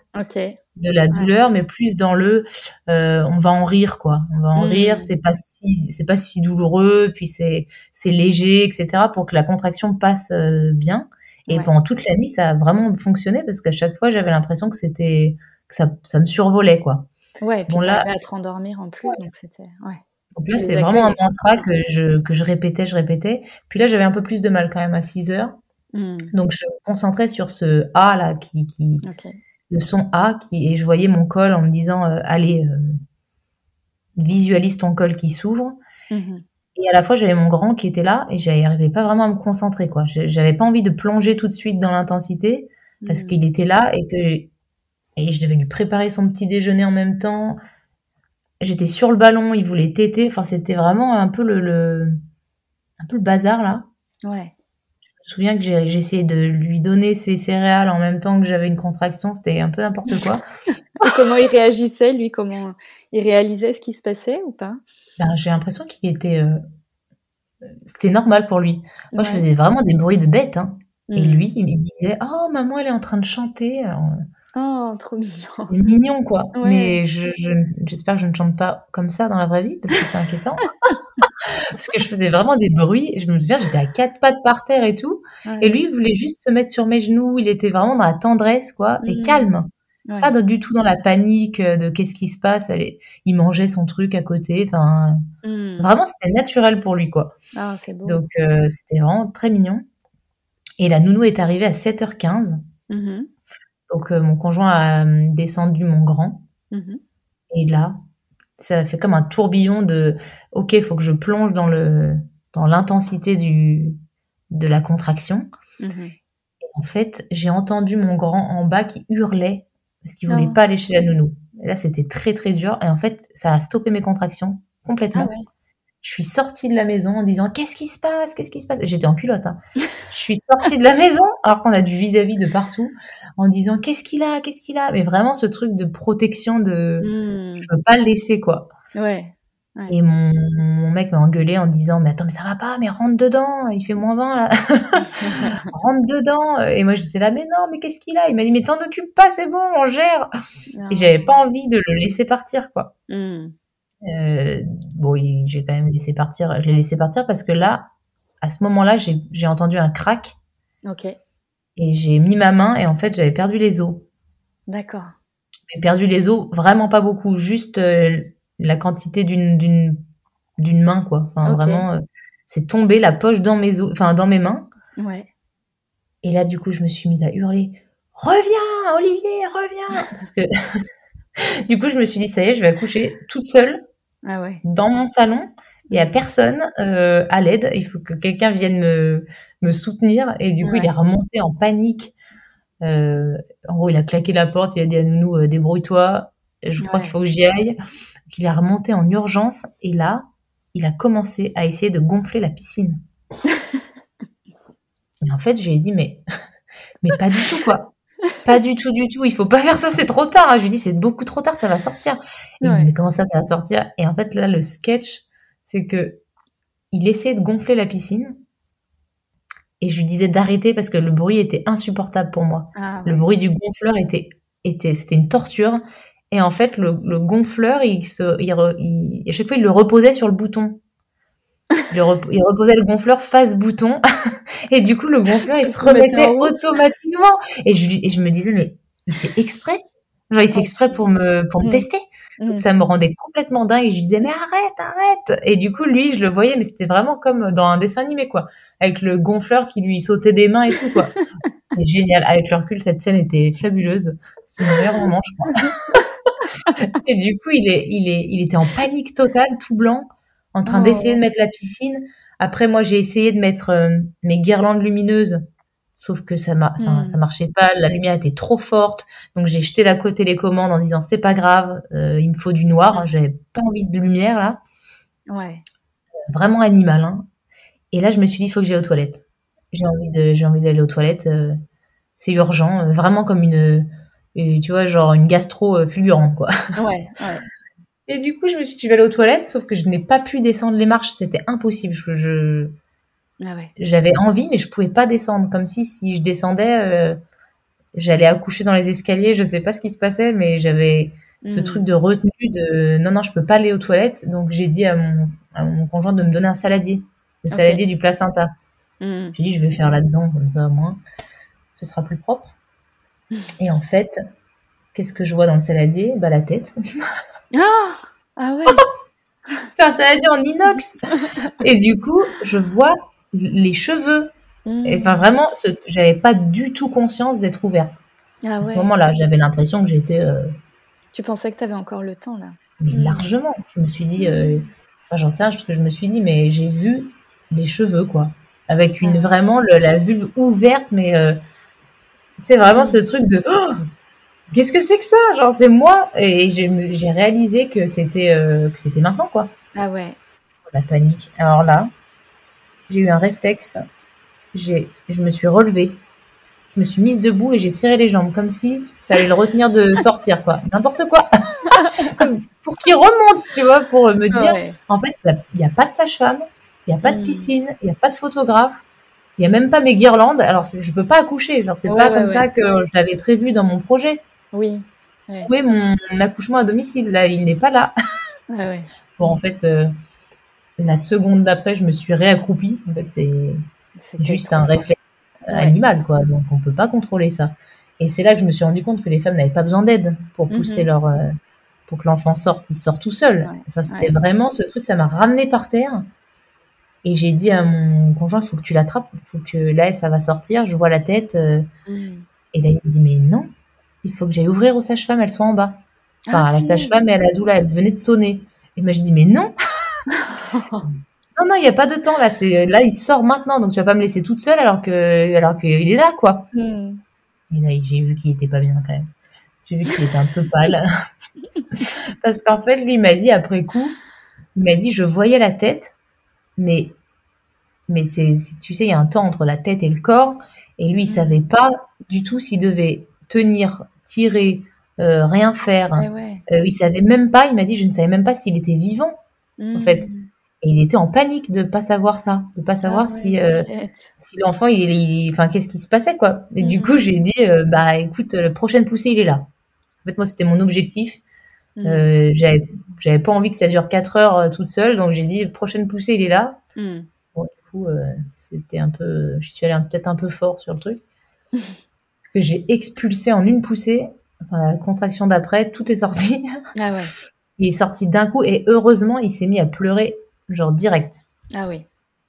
De la douleur, mais plus dans le euh, on va en rire quoi. On va en mmh. rire, c'est pas si c'est pas si douloureux, puis c'est c'est léger, etc. pour que la contraction passe bien. Et pendant toute la nuit, ça a vraiment fonctionné parce qu'à chaque fois, j'avais l'impression que c'était que ça, ça me survolait quoi. Ouais, et puis bon, là, à te rendormir en plus, donc c'était ouais. Donc là, c'est vraiment un mantra que je, que je répétais, je répétais. Puis là, j'avais un peu plus de mal quand même à 6 heures. Mmh. Donc, je me concentrais sur ce A là qui, qui, le son A qui, et je voyais mon col en me disant euh, allez euh, visualise ton col qui s'ouvre mhm. et à la fois j'avais mon grand qui était là et j'arrivais pas vraiment à me concentrer quoi j'avais pas envie de plonger tout de suite dans l'intensité parce mhm. qu'il était là et que et je devais lui préparer son petit déjeuner en même temps j'étais sur le ballon il voulait téter enfin c'était vraiment un peu le, le un peu le bazar là ouais je me souviens que j'ai essayé de lui donner ses céréales en même temps que j'avais une contraction. C'était un peu n'importe quoi. Et comment il réagissait, lui? Comment il réalisait ce qui se passait ou pas? Ben, J'ai l'impression qu'il était. Euh, c'était normal pour lui. Moi, je faisais vraiment des bruits de bête. Hein. Et hmm. lui, il me disait Oh, maman, elle est en train de chanter. Oh, trop mignon. C'est mignon, quoi. Mais j'espère que je ne chante pas comme ça dans la vraie vie, parce que c'est inquiétant. parce que je faisais vraiment des bruits. Je me souviens, j'étais à quatre pattes par terre et tout. Et lui, il voulait juste se mettre sur mes genoux. Il était vraiment dans la tendresse, quoi, et mmh. calme. Pas du tout dans la panique de qu'est-ce qui se passe. Il mangeait son truc à côté. Enfin, mmh. vraiment, c'était naturel pour lui, quoi. Ah, c'est beau. Donc, euh, c'était vraiment très mignon. Et la nounou est arrivée à 7h15. Mmh Donc, euh, mon conjoint a euh, descendu mon grand. Et là, ça fait comme un tourbillon de ok il faut que je plonge dans le dans l'intensité du de la contraction mhm. en fait j'ai entendu mon grand en bas qui hurlait parce qu'il voulait oh. pas aller chez la nounou et là c'était très très dur et en fait ça a stoppé mes contractions complètement ah je suis sortie de la maison en disant qu'est-ce qui se passe? Qu'est-ce qui se passe? J'étais en culotte hein. je suis sortie de la maison alors qu'on a du vis-à-vis de partout en disant qu'est-ce qu'il a? Qu'est-ce qu'il a? Mais vraiment ce truc de protection de hmm. je veux pas le laisser quoi. Ouais, et mon, mon mec m'a engueulé en disant mais attends mais ça va pas mais rentre dedans il fait moins 20 là. Rentre dedans. Et moi j'étais là mais non mais qu'est-ce qu'il a? Il m'a dit mais t'en occupes pas c'est bon on gère. Et j'avais pas envie de le laisser partir quoi. Hmm. Euh, bon, j'ai quand même laissé partir. Je l'ai laissé partir parce que là, à ce moment-là, j'ai entendu un crack. Ok. Et j'ai mis ma main et en fait, j'avais perdu les os. D'accord. J'ai perdu les os, vraiment pas beaucoup, juste euh, la quantité d'une main quoi. Enfin, vraiment, euh, c'est tombé la poche dans mes os, enfin dans mes mains. Ouais. Et là, du coup, je me suis mise à hurler. Reviens, Olivier, reviens Parce que du coup, je me suis dit, ça y est, je vais accoucher toute seule ah ouais. dans mon salon. Il n'y a personne euh, à l'aide. Il faut que quelqu'un vienne me, me soutenir. Et du coup, il est remonté en panique Euh, en gros, il a claqué la porte, il a dit à Nounou, euh, débrouille-toi, je crois Ouais. qu'il faut que j'y aille. Donc, il est remonté en urgence et là, il a commencé à essayer de gonfler la piscine. et en fait, je lui ai dit, mais, mais pas du tout, quoi. Pas du tout, du tout. Il faut pas faire ça, c'est trop tard. Je lui dit, c'est beaucoup trop tard, ça va sortir. Et il me dit, mais comment ça, ça va sortir? Et en fait, là, le sketch, c'est que il essayait de gonfler la piscine. Et je lui disais d'arrêter parce que le bruit était insupportable pour moi. Ah, Le bruit du gonfleur était, était, c'était une torture. Et en fait, le, le gonfleur, il se, il, re- il- à chaque fois, il le reposait sur le bouton. Il, le rep- il reposait le gonfleur face bouton. et du coup, le gonfleur, il se remettait automatiquement. Et je, lui- et je me disais, mais il fait exprès. Genre, il fait exprès pour me, pour me Mm. tester. Mm. Ça me rendait complètement dingue. Et je lui disais, mais arrête, arrête. Et du coup, lui, je le voyais, mais c'était vraiment comme dans un dessin animé, quoi. Avec le gonfleur qui lui sautait des mains et tout, quoi. C'est génial. Avec le recul, cette scène était fabuleuse. C'est mon meilleur moment, je crois. et du coup, il, est, il, est, il était en panique totale, tout blanc, en train Oh. d'essayer de mettre la piscine. Après, moi, j'ai essayé de mettre euh, mes guirlandes lumineuses. Sauf que ça, mar- enfin, Mm. ça marchait pas, la lumière était trop forte. Donc j'ai jeté la télécommande en disant c'est pas grave, euh, il me faut du noir. Mm. J'avais pas envie de lumière là, Ouais. vraiment animal. Hein. Et là je me suis dit il faut que j'aille aux toilettes. J'ai envie de, j'ai envie d'aller aux toilettes. euh, c'est urgent, vraiment comme une, tu vois genre une gastro fulgurante quoi. Ouais. Ouais. Et du coup je me suis dit je vais aller aux toilettes, sauf que je n'ai pas pu descendre les marches, c'était impossible. Je, je- Ah ouais. j'avais envie mais je pouvais pas descendre, comme si si je descendais euh, j'allais accoucher dans les escaliers. Je sais pas ce qui se passait, mais j'avais ce Mm. truc de retenue de non non je peux pas aller aux toilettes donc j'ai dit à mon, à mon conjoint de me donner un saladier le saladier du placenta Mm. j'ai dit je vais faire là-dedans comme ça moins ce sera plus propre et en fait qu'est-ce que je vois dans le saladier? Bah la tête Ah Ah ouais. c'était un saladier en inox et du coup je vois les cheveux Mm. Et enfin vraiment ce- j'avais pas du tout conscience d'être ouverte Ah à ce moment-là j'avais l'impression que j'étais euh, Tu pensais que tu avais encore le temps là. Mais Mm. largement. Je me suis dit, euh, enfin j'en sais rien, parce que je me suis dit, mais j'ai vu les cheveux, quoi. Avec une vraiment le- la vulve ouverte, mais euh, c'est vraiment ce truc de Oh qu'est-ce que c'est que ça? Genre c'est moi et j'ai réalisé que c'était euh, que c'était maintenant, quoi. Ah ouais. La panique. Alors là, j'ai eu un réflexe. J'ai, je me suis relevée. Je me suis mise debout et j'ai serré les jambes comme si ça allait le retenir de sortir, quoi. N'importe quoi. Comme pour qu'il remonte, tu vois, pour me dire, Ouais. en fait, il n'y a pas de sage-femme, il n'y a pas de Mm. piscine, il n'y a pas de photographe, il n'y a même pas mes guirlandes. Alors, je peux pas accoucher. Genre, c'est pas ouais, comme ouais. ça que je l'avais prévu dans mon projet. Oui. Où est mon, mon accouchement à domicile Là, il n'est pas là. Ouais. Bon, en fait, euh, la seconde d'après, je me suis réaccroupie. En fait, c'est juste un réflexe animal, quoi. Donc, on peut pas contrôler ça. Et c'est là que je me suis rendu compte que les femmes n'avaient pas besoin d'aide pour pousser Mhm. leur, euh, pour que l'enfant sorte, il sort tout seul. Ça, c'était vraiment ce truc, ça m'a ramené par terre. Et j'ai dit à mon conjoint, il faut que tu l'attrapes, il faut que là, ça va sortir, je vois la tête. euh, Mm. et là, il me dit, mais non, il faut que j'aille ouvrir aux sages-femmes, elles sont en bas. Enfin, Ah, la sage-femme et la doula, elles venaient de sonner. Et moi, je dis, mais non, non, non, il n'y a pas de temps là. C'est là, il sort maintenant, donc tu vas pas me laisser toute seule alors que, alors qu'il est là, quoi. Mm. Et là, j'ai vu qu'il était pas bien quand même. J'ai vu qu'il était un peu pâle. Parce qu'en fait, lui, il m'a dit après coup, il m'a dit, je voyais la tête, mais, mais c'est, tu sais, il y a un temps entre la tête et le corps, et lui, il Mm. savait pas du tout s'il devait tenir, tirer, euh, rien faire. Ouais, ouais. Euh, il savait même pas. Il m'a dit, je ne savais même pas s'il était vivant. Mm. fait, Et il était en panique de pas savoir ça, de pas savoir Ah si, ouais, euh, si l'enfant, il, il- enfin, qu'est-ce qui se passait, quoi. Et du Mhm. coup, j'ai dit, euh, bah, écoute, la prochaine poussée, il est là. En fait, moi, c'était mon objectif. Mm. Euh, j'avais, pas envie que ça dure 4 heures toute seule, donc j'ai dit, prochaine poussée, il est là. Mm. Bon, du coup, c'était un peu, je suis allée peut-être un peu fort sur le truc. Que j'ai expulsé en une poussée, enfin, la contraction d'après, tout est sorti. Ah ouais. Il est sorti d'un coup, et heureusement, il s'est mis à pleurer, genre direct. Ah oui.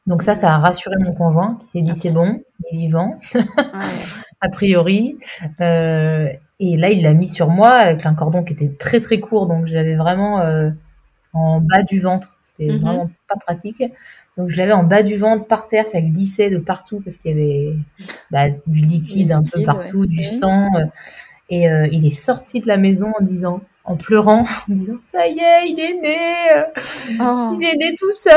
Donc ça, ça a rassuré mon conjoint, qui s'est dit, c'est bon, il est vivant. Ah ouais. a priori. Euh, et là, il l'a mis sur moi avec un cordon qui était très très court, donc j'avais vraiment euh, en bas du ventre. C'était Mhm. vraiment pas pratique. Donc je l'avais en bas du ventre, par terre, ça glissait de partout parce qu'il y avait bah, du liquide un peu partout, du sang. Euh, et euh, il est sorti de la maison en disant, en pleurant, en disant ça y est, il est né, oh. il est né tout seul.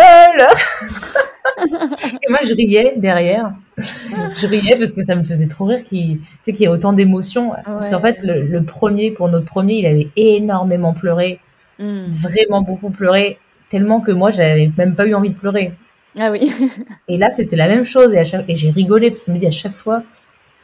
et moi je riais derrière, je riais parce que ça me faisait trop rire qu'il, qu'il y ait autant d'émotions. Parce qu'en fait le, premier pour notre premier, il avait énormément pleuré, hmm. vraiment beaucoup pleuré, tellement que moi j'avais même pas eu envie de pleurer. Ah oui. et là c'était la même chose et, et j'ai rigolé parce que je me dis à chaque fois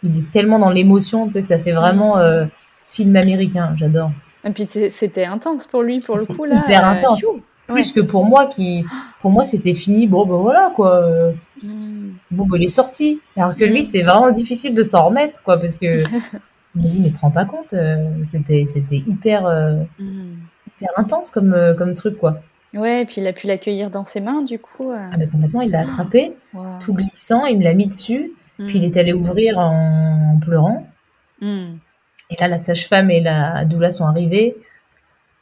il est tellement dans l'émotion, tu sais, ça fait vraiment euh, film américain, j'adore. Et puis c'était intense pour lui, pour le coup là. Hyper euh, intense. Plus que pour moi qui, pour moi c'était fini. Bon ben voilà quoi. Hmm. Bon ben il est sorti. Alors que lui hmm. c'est vraiment difficile de s'en remettre quoi parce que je me dis mais te rends pas compte, euh, c'était c'était hyper hyper intense comme comme truc quoi. Ouais, et puis il a pu l'accueillir dans ses mains du coup. Ah mais complètement, il l'a attrapé, tout glissant, il me l'a mis dessus. Puis il est allé ouvrir en, pleurant. Hmm. Et là, la sage-femme et la doula sont arrivées.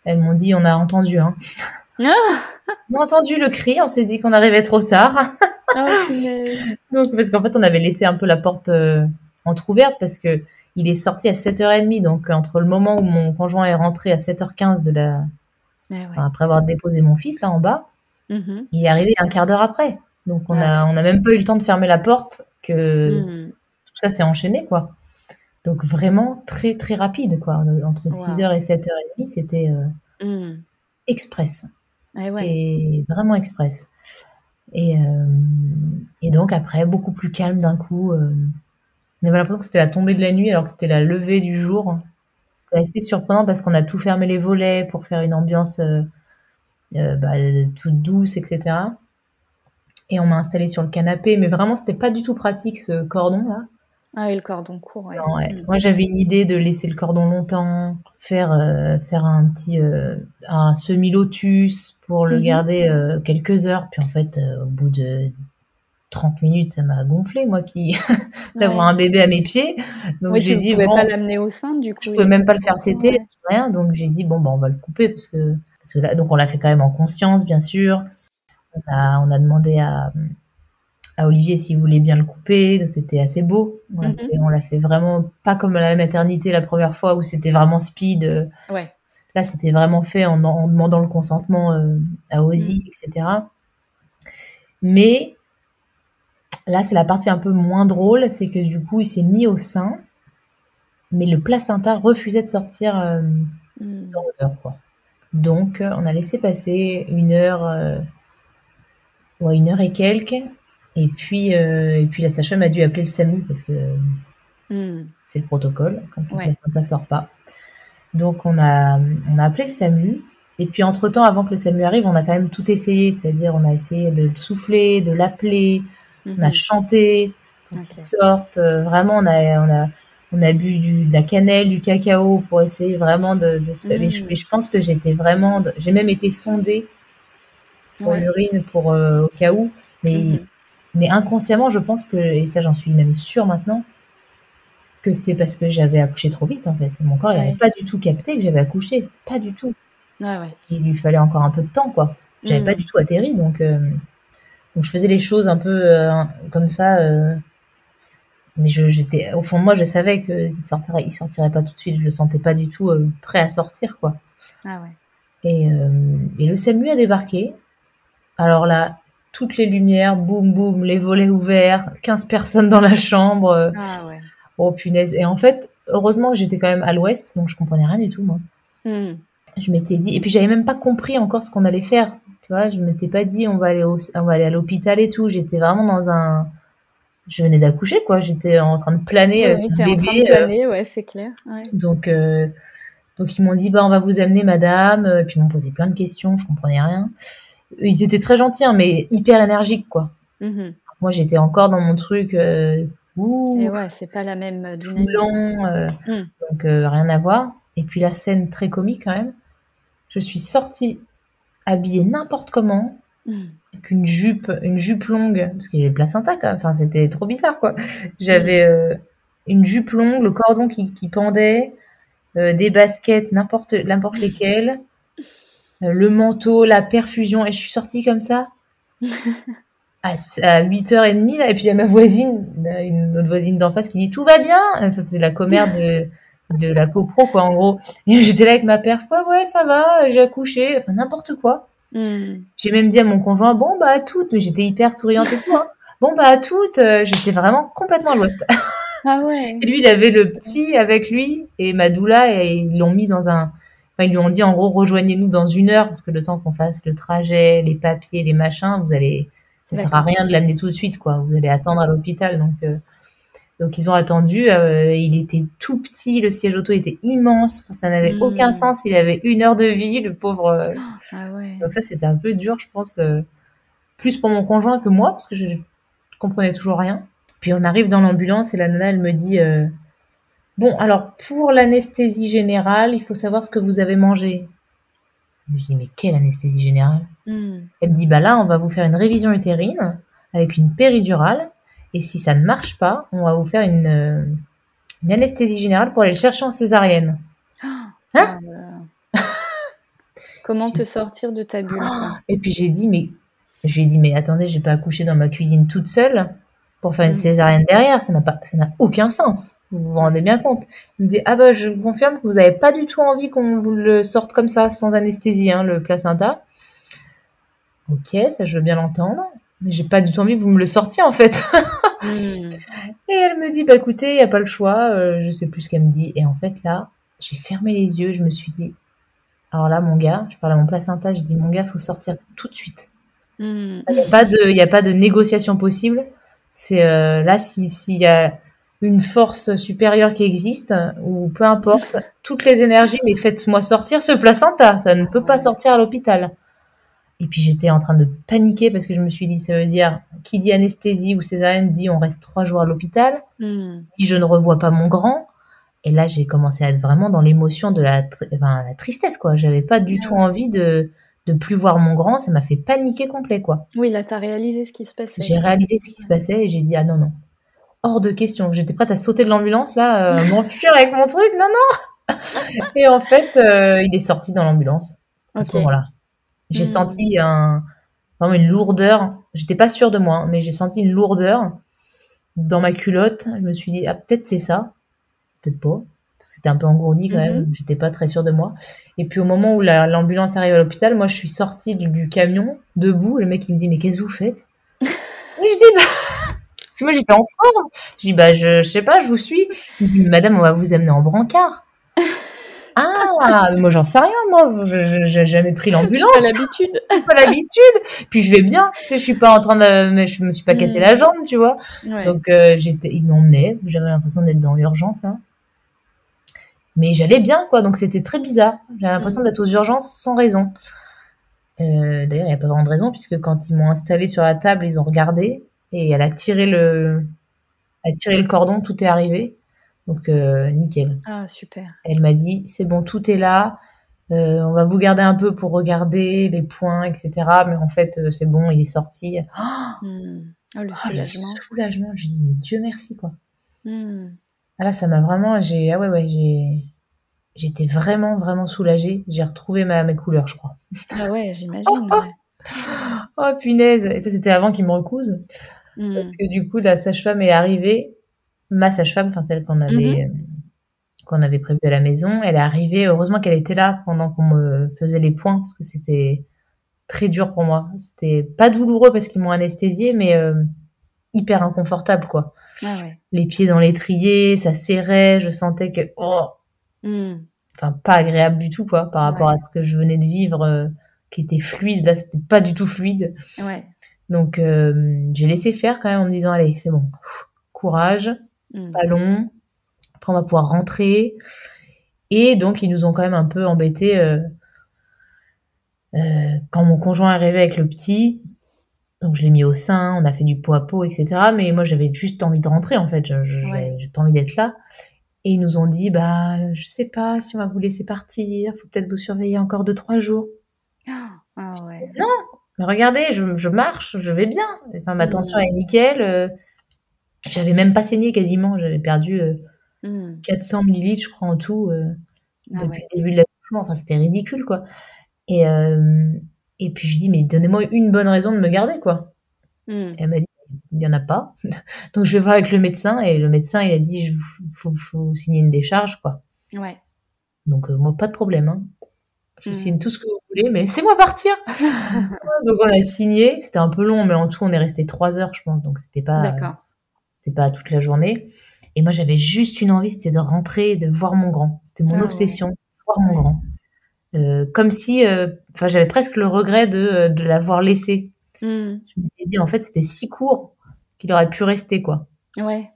Elles m'ont dit, on a entendu, hein. Ah on a entendu le cri, on s'est dit qu'on arrivait trop tard. Ah, donc, parce qu'en fait, on avait laissé un peu la porte euh, entrouverte parce que il est sorti à 7h30. Donc, entre le moment où mon conjoint est rentré à 7h15 de la... Ah après avoir déposé mon fils là en bas, mm-hmm. il est arrivé un quart d'heure après. Donc, on a, on a même pas eu le temps de fermer la porte que hmm. tout ça s'est enchaîné, quoi. Donc vraiment très très rapide, quoi. Entre 6h et 7h30, c'était euh, hmm. express. Eh et vraiment express. Et, euh, et, donc après, beaucoup plus calme d'un coup. Euh, on avait l'impression que c'était la tombée de la nuit alors que c'était la levée du jour. C'était assez surprenant parce qu'on a tout fermé les volets pour faire une ambiance bah, toute douce, etc et on m'a installé sur le canapé. Mais vraiment, c'était pas du tout pratique ce cordon là. Ah oui, le cordon court. Ouais. Mm. Moi, j'avais une idée de laisser le cordon longtemps, faire euh, faire un petit euh, un semi lotus pour le mhm. garder euh, quelques heures. Puis en fait, au bout de 30 minutes, ça m'a gonflé, moi, qui d'avoir un bébé à mes pieds. Donc j'ai dit, pouvais pas l'amener au sein, du coup. Je pouvais même pas le faire téter, rien. Donc j'ai dit, bon, bah, on va le couper parce que, parce que là, donc on l'a fait quand même en conscience, bien sûr. On a, demandé à, Olivier s'il voulait bien le couper. C'était assez beau. Mhm. On l'a fait vraiment pas comme à la maternité la première fois où c'était vraiment speed. Ouais. Là, c'était vraiment fait en, demandant le consentement euh, à Ozzy, mhm. etc. Mais là, c'est la partie un peu moins drôle, c'est que du coup, il s'est mis au sein, mais le placenta refusait de sortir euh, mhm. dans l'heure, quoi. Donc, euh, on a laissé passer une heure, une heure et quelques. Et puis, euh, et puis la sage a dû appeler le SAMU parce que hmm. c'est le protocole quand le placenta sort pas. Donc on a, on a appelé le SAMU. Et puis entre-temps, avant que le SAMU arrive, on a quand même tout essayé. C'est-à-dire on a essayé de le souffler, de l'appeler, on a mhm. chanté pour qu'il sorte. Euh, vraiment, on a, on a, on a bu du, de la cannelle, du cacao pour essayer vraiment de, de se... mais, je, hmm. je, pense que j'étais vraiment... J'ai même été sondée pour l'urine pour euh, au cas où. Mais, mhm. mais inconsciemment, je pense que, et ça j'en suis même sûre maintenant, que c'est parce que j'avais accouché trop vite en fait. Mon corps n'avait pas du tout capté que j'avais accouché. Pas du tout. Il lui fallait encore un peu de temps quoi. J'avais mhm. pas du tout atterri donc, euh, donc je faisais les choses un peu euh, comme ça. mais je, j'étais au fond de moi, je savais qu'il sortirait, il sortirait pas tout de suite. Je le sentais pas du tout prêt à sortir quoi. Ah ouais. Et, et le SAMU a débarqué. Alors là, toutes les lumières, boum boum, les volets ouverts, 15 personnes dans la chambre. Ah ouais. Oh punaise. Et en fait, heureusement que j'étais quand même à l'ouest, donc je comprenais rien du tout, moi. Hmm. Je m'étais dit, et puis j'avais même pas compris encore ce qu'on allait faire. Tu vois, je m'étais pas dit on va aller au, on va aller à l'hôpital et tout. J'étais vraiment dans un, je venais d'accoucher quoi. J'étais en train de planer avec bébé. En train de planer, ouais, c'est clair. Donc, euh, donc ils m'ont dit bah on va vous amener madame. Et puis ils m'ont posé plein de questions, je comprenais rien ils étaient très gentils, hein, mais hyper énergiques, quoi. Mhm. Moi, j'étais encore dans mon truc. Euh, Et ouais, c'est pas la même euh, dynamique. euh, mm. Donc, euh, rien à voir. Et puis, la scène très comique, quand même. Je suis sortie habillée n'importe comment, mm. avec une jupe, une jupe longue, parce qu'il y avait le placenta, quoi. Enfin, c'était trop bizarre, quoi. J'avais euh, une jupe longue, le cordon qui, qui pendait, des baskets, n'importe lesquelles. Euh, le manteau, la perfusion, et je suis sortie comme ça. à, à 8h30, là, et puis il y a ma voisine, une autre voisine d'en face qui dit tout va bien. Enfin, c'est la commère de, de la copro, quoi, en gros. Et j'étais là avec ma père, ouais, ouais, ça va, j'ai accouché, enfin, n'importe quoi. Hmm. J'ai même dit à mon conjoint, bon, bah, à toutes, mais j'étais hyper souriante et tout, hein. Bon, bah, à toutes, euh, j'étais vraiment complètement à l'ouest. Ah ouais. Et lui, il avait le petit avec lui et ma doula et ils l'ont mis dans un. Enfin, ils lui ont dit en gros, rejoignez-nous dans une heure parce que le temps qu'on fasse le trajet, les papiers, les machins, vous allez. Ça sert à rien de l'amener tout de suite, quoi. Vous allez attendre à l'hôpital. Donc, euh, donc ils ont attendu. euh, il était tout petit, le siège auto était immense. Ça n'avait Mm. aucun sens. Il avait une heure de vie, le pauvre. euh. Ah ouais. Donc ça, c'était un peu dur, je pense, euh, plus pour mon conjoint que moi, parce que je comprenais toujours rien. Puis on arrive dans l'ambulance et la nana, elle me dit euh, Bon, alors pour l'anesthésie générale, il faut savoir ce que vous avez mangé. Je dis Mais quelle anesthésie générale? Hmm. Elle me dit Bah là, on va vous faire une révision utérine avec une péridurale. Et si ça ne marche pas, on va vous faire une, euh, une anesthésie générale pour aller le chercher en césarienne. Hein Ah là. Comment te sortir de ta bulle. Et puis j'ai dit, mais je lui ai dit, mais attendez, j'ai pas accouché dans ma cuisine toute seule pour faire une Mm. césarienne derrière, ça n'a pas, ça n'a aucun sens. Vous vous rendez bien compte? Il me dit, ah bah je vous confirme que vous avez pas du tout envie qu'on vous le sorte comme ça, sans anesthésie, hein, le placenta. Ok, ça je veux bien l'entendre, mais j'ai pas du tout envie que vous me le sortiez en fait. Et elle me dit, bah écoutez, il n'y a pas le choix, euh, je sais plus ce qu'elle me dit. Et en fait, là, j'ai fermé les yeux, je me suis dit, alors là, mon gars, je parle à mon placenta, je dis, mon gars, faut sortir tout de suite. Hmm. Il n'y a, pas de- il y a pas de négociation possible. C'est euh, là, si- s'il y a une force supérieure qui existe, ou peu importe, toutes les énergies, mais faites-moi sortir ce placenta, ça ne peut pas sortir à l'hôpital. Et puis j'étais en train de paniquer parce que je me suis dit, ça veut dire, qui dit anesthésie ou césarienne dit on reste trois jours à l'hôpital Hmm. si je ne revois pas mon grand. Et là, j'ai commencé à être vraiment dans l'émotion de la, tri- enfin, la tristesse, quoi. J'avais pas du tout envie de de plus voir mon grand. Ça m'a fait paniquer complet, quoi. Oui, là, t'as réalisé ce qui se passait. J'ai réalisé ce qui se passait et j'ai dit ah non non, hors de question. J'étais prête à sauter de l'ambulance là, euh, m'enfuir avec mon truc, non non. Et en fait, euh, il est sorti dans l'ambulance à ce moment-là. J'ai Hmm. senti un vraiment une lourdeur. J'étais pas sûre de moi, hein, mais j'ai senti une lourdeur dans ma culotte. Je me suis dit ah peut-être c'est ça, peut-être pas. C'était un peu engourdi quand même. J'étais pas très sûre de moi. Et puis au moment où la- l'ambulance arrive à l'hôpital, moi je suis sortie du, du camion debout. Le mec il me dit mais qu'est-ce que vous faites? Et je dis bah parce que moi j'étais en forme. Je dis bah je, je sais pas, je vous suis. Il me dit madame on va vous amener en brancard. Ah, mais moi j'en sais rien, moi, j'ai jamais pris l'ambulance Pas l'habitude. pas l'habitude. Puis je vais bien. Je suis pas en train de, mais je me suis pas cassé Mm. la jambe, tu vois. Ouais. Donc euh, j'étais, ils m'emmenaient. J'avais l'impression d'être dans l'urgence là. Mais j'allais bien, quoi. Donc c'était très bizarre. J'avais l'impression Mm. d'être aux urgences sans raison. Euh, D'ailleurs, il n'y a pas vraiment de raison puisque quand ils m'ont installé sur la table, ils ont regardé et elle a tiré le, elle a tiré le cordon. Tout est arrivé. Donc euh, nickel. Ah, super. Elle m'a dit c'est bon, tout est là. Euh, on va vous garder un peu pour regarder les points, etc. Mais en fait, euh, c'est bon, il est sorti. Oh, Hmm. Oh, le le soulagement. soulagement. J'ai dit mais Dieu merci quoi. Hmm. Ah là, ça m'a vraiment. J'ai ah ouais ouais j'ai j'étais vraiment vraiment soulagée. J'ai retrouvé ma mes couleurs, je crois. Ah ouais, j'imagine. ouais. Oh punaise. Et ça c'était avant qu'ils me recousent Hmm. parce que du coup la sage-femme est arrivée. Ma sage-femme, enfin celle qu'on avait euh, qu'on avait prévue à la maison, elle est arrivée. Heureusement qu'elle était là pendant qu'on me faisait les points parce que c'était très dur pour moi. C'était pas douloureux parce qu'ils m'ont anesthésié, mais euh, hyper inconfortable quoi. Ah ouais. Les pieds dans l'étrier, ça serrait, je sentais que oh, Hmm. enfin pas agréable du tout quoi par rapport Ouais. à ce que je venais de vivre euh, qui était fluide. Là, c'était pas du tout fluide. Ouais. Donc euh, j'ai laissé faire quand même en me disant allez, c'est bon. Pff, Courage, Pas long. Après on va pouvoir rentrer. Et donc ils nous ont quand même un peu embêtés euh, euh, quand mon conjoint est arrivé avec le petit. Donc je l'ai mis au sein, on a fait du pot à pot, etc. Mais moi j'avais juste envie de rentrer en fait, je, je- Ouais. j'ai pas envie d'être là. Et ils nous ont dit bah je sais pas si on va vous laisser partir, faut peut-être vous surveiller encore deux trois jours. Ah ouais. Mais regardez, je, je marche, je vais bien. Enfin ma Mm. tension est nickel. euh, j'avais même pas saigné quasiment, j'avais perdu euh, Hmm. 400 millilitres je crois en tout. euh, Ah depuis ouais. le début de l'accouchement. Enfin, c'était ridicule, quoi. Et, euh, et puis, je dis, mais donnez-moi une bonne raison de me garder, quoi. Hmm. Elle m'a dit, il n'y en a pas. Donc, je vais voir avec le médecin. Et le médecin, il a dit, il faut, faut signer une décharge, quoi. Ouais. Donc, moi, pas de problème. Hein. Je Mm. signe tout ce que vous voulez, mais laissez-moi partir. donc, on a signé. C'était un peu long, mais en tout, on est resté trois heures, je pense. Donc, c'était pas, D'accord. C'était pas toute la journée. Et moi, j'avais juste une envie, c'était de rentrer et de voir mon grand. C'était mon Ah ouais. obsession, voir mon grand. Euh, comme si, euh, enfin, j'avais presque le regret de, euh, de l'avoir laissé. Hmm. Je me suis dit, en fait, c'était si court qu'il aurait pu rester, quoi. Ouais.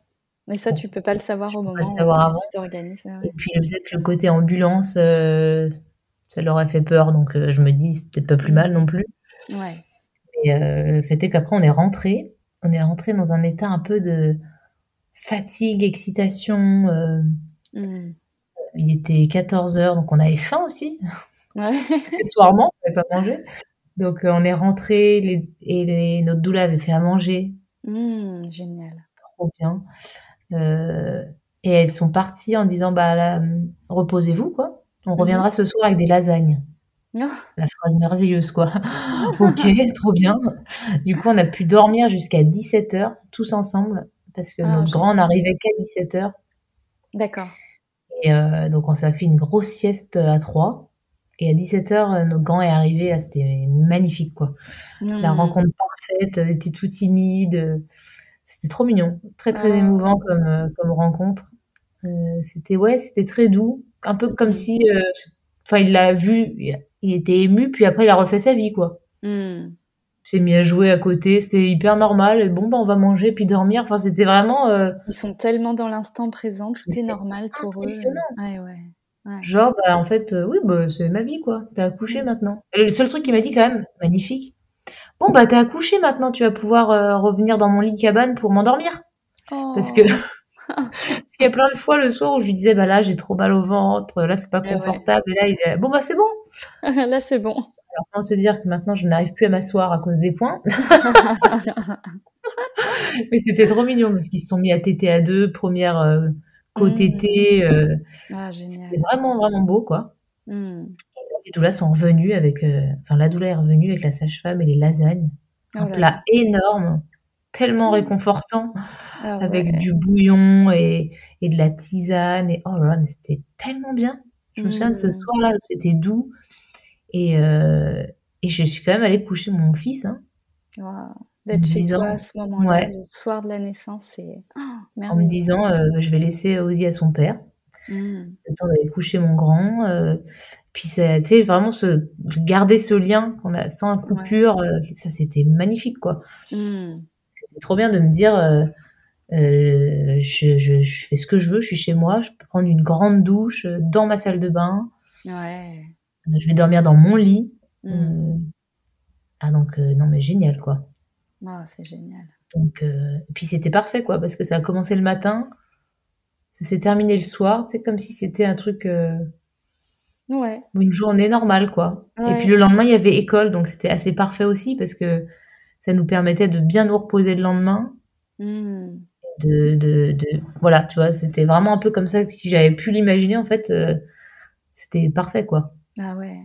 Mais ça, tu peux pas le savoir je au moment le où avant. tu t'organises. ouais. Et puis, peut-être le côté ambulance, euh, ça leur a fait peur. Donc, je me dis, c'est peut-être pas plus Mm. mal non plus. Ouais. Et euh, c'était qu'après, on est rentré. On est rentré dans un état un peu de fatigue, excitation. euh, Hmm. il était 14 heures, donc on avait faim aussi. Ouais. Accessoirement, on n'avait pas mangé. Donc, euh, on est rentré les, et les, notre doula avait fait à manger. Hmm, Génial. Trop bien. Euh, et elles sont parties en disant, bah, reposez-vous, quoi. On reviendra ce soir avec des lasagnes. La phrase merveilleuse, quoi. ok, trop bien. Du coup, on a pu dormir jusqu'à 17h, tous ensemble, parce que Ah, notre grand n'arrivait qu'à 17h. D'accord. Et euh, donc, on s'est fait une grosse sieste à 3. Et à 17h, notre grand est arrivé. Là, c'était magnifique, quoi. La Hmm. rencontre parfaite, elle était tout timide. euh, C'était trop mignon. Très, très Ah. émouvant comme, euh, comme rencontre. Euh, c'était, ouais, c'était très doux. Un peu comme Mhm. si, euh, enfin, il l'a vu, il était ému, puis après, il a refait sa vie, quoi. Hmm. s'est mis à jouer à côté, c'était hyper normal. Et bon, bah, on va manger puis dormir. Enfin, c'était vraiment euh, Ils sont tellement dans l'instant présent, tout est normal pour eux. impressionnant. Ouais, ouais. ouais. genre, bah, en fait, euh, oui, bah, c'est ma vie, quoi. T'as accouché maintenant. Et le seul truc qu'il m'a dit quand même, magnifique. Bon, bah, t'as accouché maintenant, tu vas pouvoir euh, revenir dans mon lit de cabane pour m'endormir. Parce que, Oh. Parce qu'il y a plein de fois le soir où je lui disais, bah là, j'ai trop mal au ventre, là, c'est pas ouais. confortable. Et là, il est, bon, bah, c'est bon. Là, c'est bon. Alors, comment te dire que maintenant, je n'arrive plus à m'asseoir à cause des points. Mais c'était trop mignon parce qu'ils se sont mis à téter à deux, première euh, co-tétée, euh, ah, C'était vraiment, vraiment beau, quoi. Les doulas sont revenus avec, euh, enfin, la doula est revenue avec la sage-femme et les lasagnes. Oh Un plat énorme, tellement Mm. réconfortant, Ah avec du bouillon et, et de la tisane. Et oh là mais c'était tellement bien. Je me souviens de ce Mm. soir-là où c'était doux. Et, euh, et je suis quand même allée coucher mon fils. Hein, Wow. D'être chez toi à ce moment-là, Ouais. le soir de la naissance, c'est oh, en me disant, euh, je vais laisser Ozzy à son père. Hmm. le temps d'aller coucher mon grand. euh, puis ça, tu sais, vraiment se garder ce lien qu'on a sans coupure, euh, ça c'était magnifique quoi. Hmm. C'était trop bien de me dire, euh, euh, je, je, je fais ce que je veux, je suis chez moi, je peux prendre une grande douche euh, dans ma salle de bain, Ouais. je vais dormir dans mon lit. Euh, ah donc non mais génial quoi. Ah, c'est génial. Donc euh, puis c'était parfait quoi parce que ça a commencé le matin, ça s'est terminé le soir, c'est comme si c'était un truc Ouais. une journée normale, quoi. Et puis le lendemain, il y avait école, donc c'était assez parfait aussi parce que ça nous permettait de bien nous reposer le lendemain. Hmm. De, de, de... Voilà, tu vois, c'était vraiment un peu comme ça que si j'avais pu l'imaginer, en fait, euh, c'était parfait, quoi. Ah ouais.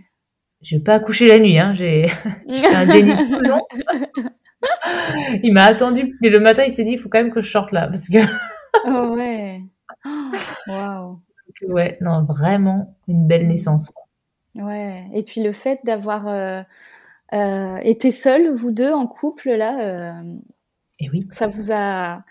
Je vais pas accoucher la nuit, hein, j'ai fait un déni tout long. Il m'a attendu, mais le matin, il s'est dit, il faut quand même que je sorte là, parce que, oh ouais. Oh, Waouh. ouais, non, vraiment, une belle naissance. quoi. Ouais. Et puis le fait d'avoir euh, euh, été seuls, vous deux, en couple, là, euh, Et oui, ça vous a,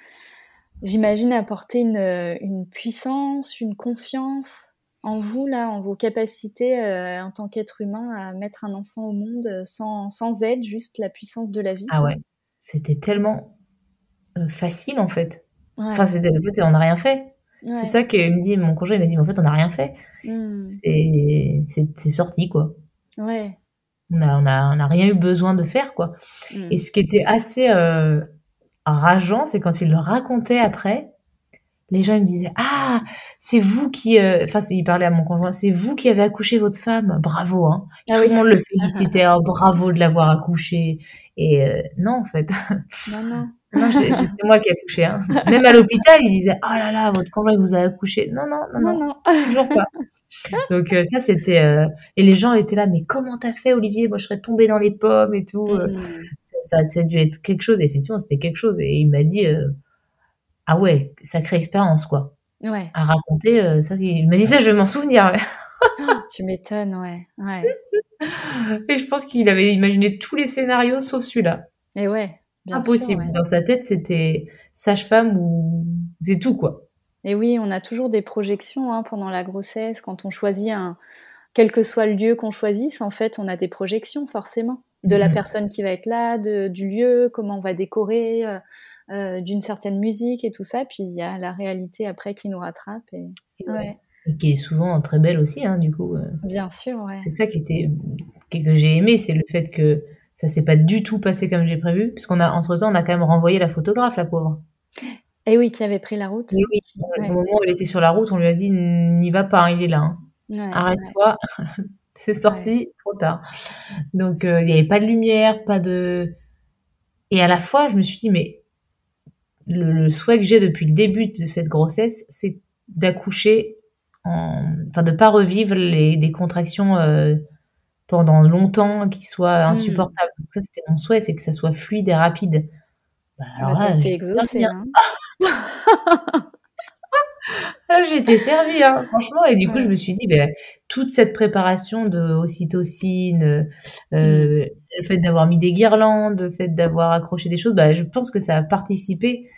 j'imagine, apporté une, une puissance, une confiance en vous, là, en vos capacités euh, en tant qu'être humain à mettre un enfant au monde euh, sans, sans aide, juste la puissance de la vie? ah ouais, c'était tellement euh, facile, en fait. Ouais. Enfin, c'était, en fait, on n'a rien fait. Ouais. C'est ça que me dit mon conjoint, il m'a dit, mais en fait, on n'a rien fait. C'est, c'est sorti, quoi. Ouais. On a, on a, on a rien eu besoin de faire, quoi. Hmm. Et ce qui était assez euh, rageant, c'est quand il le racontait après, les gens ils me disaient, ah, c'est vous qui, euh, enfin, il parlait à mon conjoint, c'est vous qui avez accouché votre femme, bravo, hein. Ah Tout oui. le monde le félicitait, oh, bravo de l'avoir accouché. Et euh, non, en fait, Non, non. c'est moi qui ai accouché, hein. Même à l'hôpital, ils disaient, oh là là, votre conjoint vous a accouché. Non, non, non, non. Non, non. Toujours pas. Donc euh, ça c'était euh, et les gens étaient là mais comment t'as fait Olivier? Moi je serais tombée dans les pommes et tout euh. Hmm. c'est ça, a dû être quelque chose. Effectivement, c'était quelque chose. Et il m'a dit, euh, ah ouais, sacrée expérience, quoi. Ouais. À raconter, ça, il m'a dit ça, je vais m'en souvenir. Oh, tu m'étonnes, ouais. ouais. Et je pense qu'il avait imaginé tous les scénarios sauf celui-là. Et ouais. Impossible. Dans sa tête, c'était sage-femme ou c'est tout, quoi. Et oui, on a toujours des projections hein, pendant la grossesse. Quand on choisit un, quel que soit le lieu qu'on choisisse, en fait, on a des projections forcément de la mhm. personne qui va être là, de, du lieu, comment on va décorer, euh, euh, d'une certaine musique et tout ça. Puis il y a la réalité après qui nous rattrape. Et, qui est souvent très belle aussi, hein, du coup. Euh. Bien sûr, ouais. C'est ça qui était que j'ai aimé, c'est le fait que ça s'est pas du tout passé comme j'ai prévu, puisqu'on a entre temps on a quand même renvoyé la photographe, la pauvre. Et oui, qui avait pris la route. Oui, oui. Au moment où elle était sur la route, on lui a dit n'y va pas, hein, il est là. Hein. Arrête-toi. c'est sorti trop tard. Donc euh, il n'y avait pas de lumière, pas de. Et à la fois, je me suis dit mais le, souhait que j'ai depuis le début de cette grossesse, c'est d'accoucher, en... enfin de pas revivre les des contractions. Euh, pendant longtemps, qui soient mmh. insupportables. Ça, c'était mon souhait, c'est que ça soit fluide et rapide. Bah, alors bah, là, exaucé. Hein. Ah, j'ai été servie, hein, franchement. Et du coup, je me suis dit, ben, toute cette préparation de ocytocine, euh, mm. le fait d'avoir mis des guirlandes, le fait d'avoir accroché des choses, bah, je pense que ça a participé.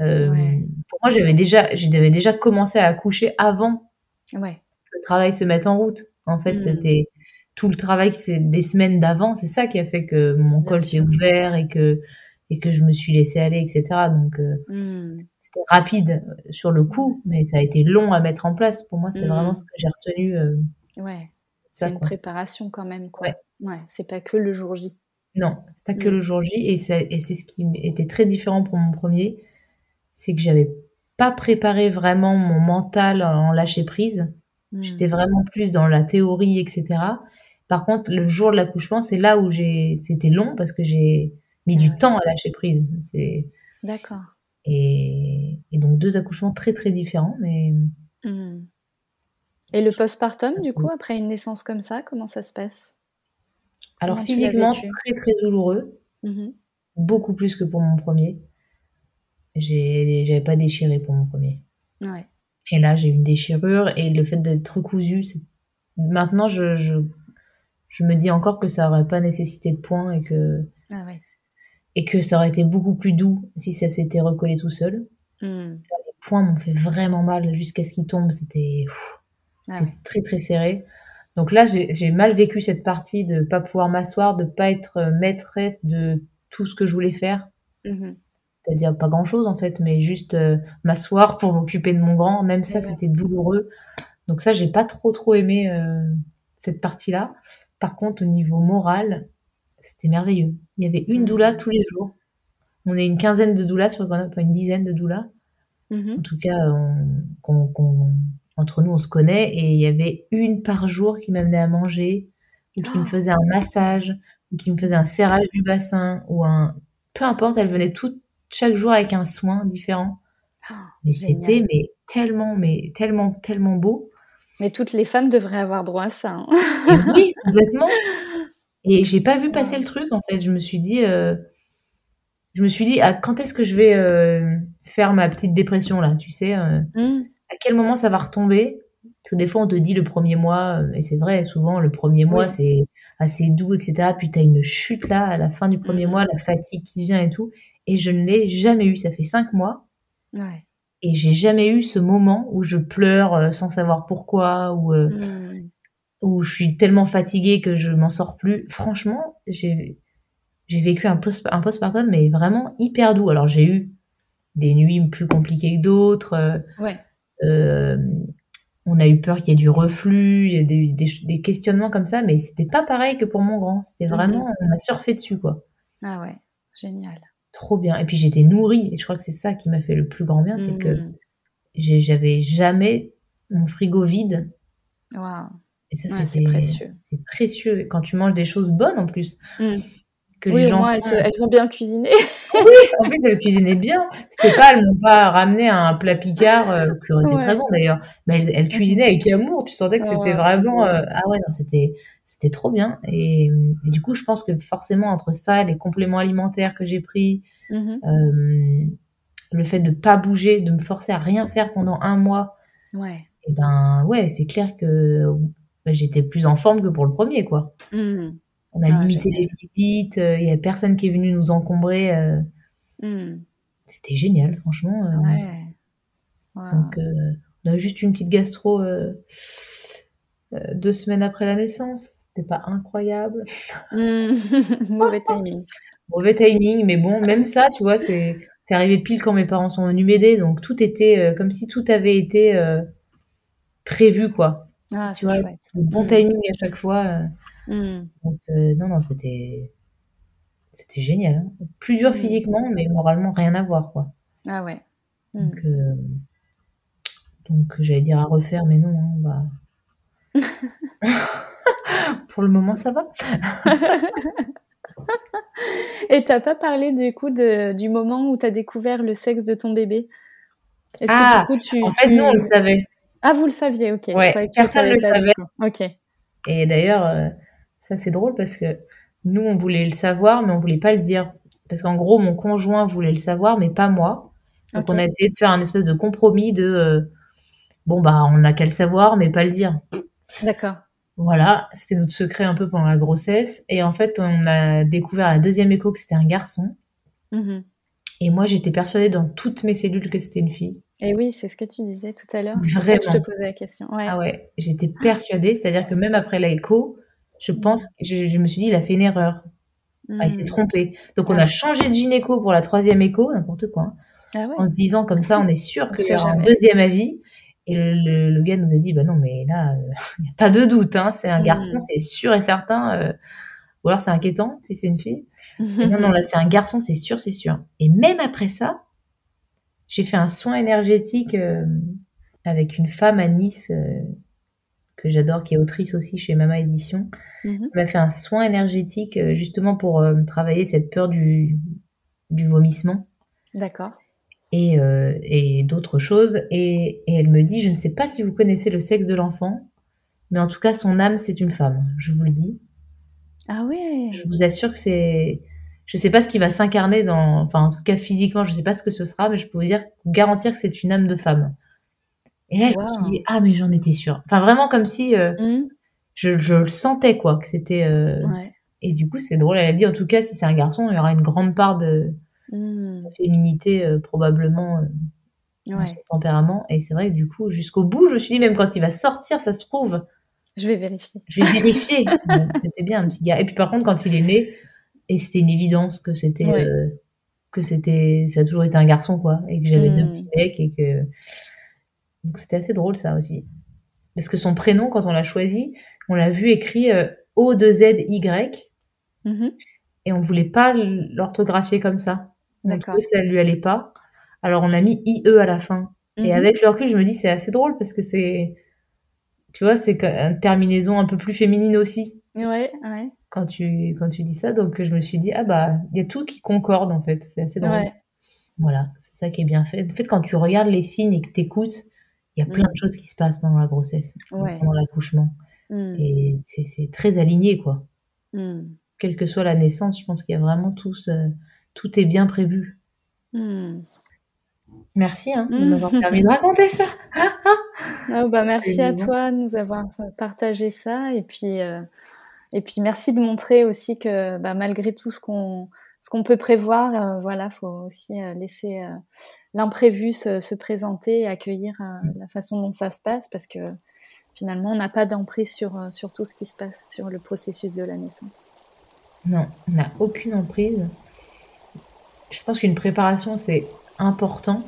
Euh, pour moi, j'avais déjà, j'avais déjà commencé à accoucher avant ouais. que le travail se mette en route. En fait, mm. c'était tout le travail c'est des semaines d'avant. C'est ça qui a fait que mon col s'est ouvert et que et que je me suis laissée aller, etc. Donc euh, mm. c'était rapide sur le coup, mais ça a été long à mettre en place. Pour moi, c'est mm. vraiment ce que j'ai retenu. Euh, ouais, c'est une préparation quand même, quoi. Ouais, ouais c'est pas que le jour J. Non, c'est pas que mm. le jour J, et c'est et c'est ce qui était très différent pour mon premier, c'est que j'avais pas préparé vraiment mon mental en lâcher prise. J'étais vraiment plus dans la théorie, etc. Par contre, le jour de l'accouchement, c'est là où j'ai, c'était long parce que j'ai mis du temps à lâcher prise. C'est... D'accord. Et... donc deux accouchements très très différents, mais. Hmm. Et le postpartum, du coup, après une naissance comme ça, comment ça se passe? Alors physiquement, très très douloureux, mm-hmm. beaucoup plus que pour mon premier. J'ai, j'avais pas déchiré pour mon premier. Ouais. Et là, j'ai une déchirure et le fait d'être recousu, c'est... maintenant je, je, je, me dis encore que ça aurait pas nécessité de points et que ah ouais et que ça aurait été beaucoup plus doux si ça s'était recollé tout seul. Hmm. Les points m'ont fait vraiment mal jusqu'à ce qu'ils tombent. C'était ah très très serré. Donc là, j'ai mal vécu cette partie de pas pouvoir m'asseoir, de pas être euh, maîtresse de tout ce que je voulais faire. Mm-hmm. C'est-à-dire pas grand-chose en fait, mais juste euh, m'asseoir pour m'occuper de mon grand. Même ça, c'était douloureux. Donc ça, j'ai pas trop trop aimé euh, cette partie-là. Par contre, au niveau moral, c'était merveilleux. Il y avait une doula tous les jours. On est une quinzaine de doulas sur Grenoble, pas une dizaine de doulas. Mm-hmm. En tout cas, entre nous, on se connaît. Et il y avait une par jour qui m'amenait à manger, ou qui me oh. faisait un massage, ou qui me faisait un serrage du bassin, ou un. Peu importe, elle venait toute, chaque jour avec un soin différent. Oh, mais c'était mais tellement, mais tellement, tellement beau. Mais toutes les femmes devraient avoir droit à ça. Hein. oui, complètement. Et j'ai pas vu passer le truc en fait. Je me suis dit, euh, je me suis dit, ah, quand est-ce que je vais euh, faire ma petite dépression là, tu sais euh, mmh. À quel moment ça va retomber? Parce que des fois on te dit le premier mois, et c'est vrai, souvent le premier mois c'est assez doux, etc. Puis tu as une chute là à la fin du premier mmh. mois, la fatigue qui vient et tout. Et je ne l'ai jamais eu. Ça fait cinq mois. Ouais. Et j'ai jamais eu ce moment où je pleure sans savoir pourquoi ou mmh où je suis tellement fatiguée que je m'en sors plus. Franchement, j'ai j'ai vécu un, post, un postpartum, mais vraiment hyper doux. Alors j'ai eu des nuits plus compliquées que d'autres. Euh, ouais. Euh, on a eu peur qu'il y ait du reflux, il y a des, des, des questionnements comme ça, mais c'était pas pareil que pour mon grand. C'était mhm. vraiment, on a surfé dessus, quoi. Ah ouais, génial. Trop bien. Et puis j'étais nourrie, et je crois que c'est ça qui m'a fait le plus grand bien, c'est que mhm. j'avais jamais mon frigo vide. Waouh et ça, c'est précieux. C'est précieux. Quand tu manges des choses bonnes en plus. Mm. que les gens. elles, ont bien cuisiné. oui, en plus elles cuisinaient bien. C'était pas, elles m'ont pas ramené un plat picard euh, qui aurait été très bon d'ailleurs, mais elles, cuisinaient avec amour. Tu sentais que c'était vraiment. Euh, ah ouais, non, c'était c'était trop bien. Et, du coup, je pense que forcément entre ça, les compléments alimentaires que j'ai pris, mm-hmm. euh, le fait de pas bouger, de me forcer à rien faire pendant un mois. Ouais. Et ben ouais, c'est clair que j'étais plus en forme que pour le premier, quoi. Mm. On a ah, limité les visites, euh, il n'y a personne qui est venu nous encombrer. Euh. Hmm. C'était génial, franchement. Euh. Donc, on a juste une petite gastro deux semaines après la naissance. C'était pas incroyable. Hmm. Mauvais timing. Mauvais timing, mais bon, même ça, tu vois, c'est arrivé pile quand mes parents sont venus m'aider, donc tout était comme si tout avait été prévu, quoi. Ah, tu vois, chouette. bon hmm. timing à chaque fois. Mmh. Donc, euh, non, non, c'était c'était génial. Hein. Plus dur mmh. physiquement, mais moralement, rien à voir, quoi. Ah ouais. Mmh. Donc, euh, donc j'allais dire à refaire, mais non, hein, bah... Pour le moment, ça va. Et t'as pas parlé du coup de, du moment où tu as découvert le sexe de ton bébé? Est-ce ah, que du coup tu. En fait, nous, on le savait. Ah, vous le saviez, ok. Ouais, personne ne le savait. Ok. Et d'ailleurs, euh, ça, c'est drôle parce que nous, on voulait le savoir, mais on voulait pas le dire. Parce qu'en gros, mon conjoint voulait le savoir, mais pas moi. Donc, on a essayé de faire un espèce de compromis de euh, bon, bah, on n'a qu'à le savoir, mais pas le dire. D'accord. Voilà, c'était notre secret un peu pendant la grossesse. Et en fait, on a découvert la deuxième écho que c'était un garçon. Mm-hmm. Et moi, j'étais persuadée dans toutes mes cellules que c'était une fille. Et oui, c'est ce que tu disais tout à l'heure. Vraiment. je te posais la question. Ah ouais, j'étais persuadée. C'est-à-dire que même après l'écho, je pense, je, je me suis dit, il a fait une erreur. Ah, il s'est hmm. trompé. Donc, on a changé de gynéco pour la troisième écho, n'importe quoi. Hein. Ah en se disant comme ça, on est sûr qu'il y aura un deuxième avis. Et le, gars nous a dit, bah non, mais là, il n'y a pas de doute, hein, c'est un garçon, hmm. c'est sûr et certain. Euh, ou alors c'est inquiétant si c'est une fille. non, non, là, c'est un garçon, c'est sûr, c'est sûr. Et même après ça, j'ai fait un soin énergétique euh, avec une femme à Nice euh, que j'adore, qui est autrice aussi chez Mama Édition, mm m'a fait un soin énergétique euh, justement pour travailler cette peur du, du vomissement. D'accord. Et, et d'autres choses. Et, et, elle me dit, je ne sais pas si vous connaissez le sexe de l'enfant, mais en tout cas, son âme, c'est une femme. Je vous le dis. Ah ouais. Je vous assure que c'est... Je ne sais pas ce qui va s'incarner dans... Enfin, en tout cas, physiquement, je ne sais pas ce que ce sera, mais je peux vous dire, garantir que c'est une âme de femme. Et là, je me suis dit, ah, mais j'en étais sûre. Enfin, vraiment comme si euh, mmh. je, je, le sentais, quoi, que c'était. Euh... Ouais. Et du coup, c'est drôle. Elle a dit, en tout cas, si c'est un garçon, il y aura une grande part de, mmh. féminité, euh, probablement, dans son tempérament. Et c'est vrai que du coup, jusqu'au bout, je me suis dit, même quand il va sortir, ça se trouve. Je vais vérifier. Je vais vérifier. c'était bien, un petit gars. Et puis, par contre, quand il est né, et c'était une évidence que c'était. Euh, que c'était ça a toujours été un garçon quoi et que j'avais mmh. deux petits mecs et que donc c'était assez drôle ça aussi. Parce que son prénom, quand on l'a choisi, on l'a vu écrit euh, O-2-Z-Y. Mm-hmm. Et on voulait pas l'orthographier comme ça. D'accord. Ça lui allait pas. Alors on a mis IE à la fin. Et mm-hmm. avec le recul, je me dis c'est assez drôle parce que c'est. Tu vois, c'est une terminaison un peu plus féminine aussi. Ouais, ouais. Quand tu, quand tu dis ça. Donc je me suis dit, ah bah, il y a tout qui concorde en fait. C'est assez drôle. Ouais. Voilà, c'est ça qui est bien fait. En fait, quand tu regardes les signes et que tu écoutes, il y a plein mm. de choses qui se passent pendant la grossesse, pendant l'accouchement. Mm. Et c'est très aligné, quoi. Mm. Quelle que soit la naissance, je pense qu'il y a vraiment tout, tout est bien prévu. Merci hein, de m'avoir permis de raconter ça. oh, bah, merci à toi de nous avoir partagé ça. Et puis, euh, et puis merci de montrer aussi que bah, malgré tout ce qu'on ce qu'on peut prévoir, euh, voilà, faut aussi euh, laisser euh, l'imprévu se, présenter et accueillir la façon dont ça se passe, parce que finalement, on n'a pas d'emprise sur, sur tout ce qui se passe sur le processus de la naissance. Non, on n'a aucune emprise. Je pense qu'une préparation, c'est important,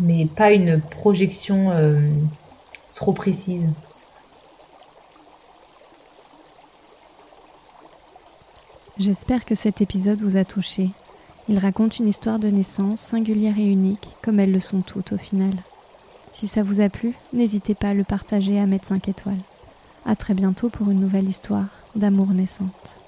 mais pas une projection trop précise. J'espère que cet épisode vous a touché. Il raconte une histoire de naissance singulière et unique, comme elles le sont toutes au final. Si ça vous a plu, n'hésitez pas à le partager à mettre 5 étoiles. À très bientôt pour une nouvelle histoire d'amour naissante.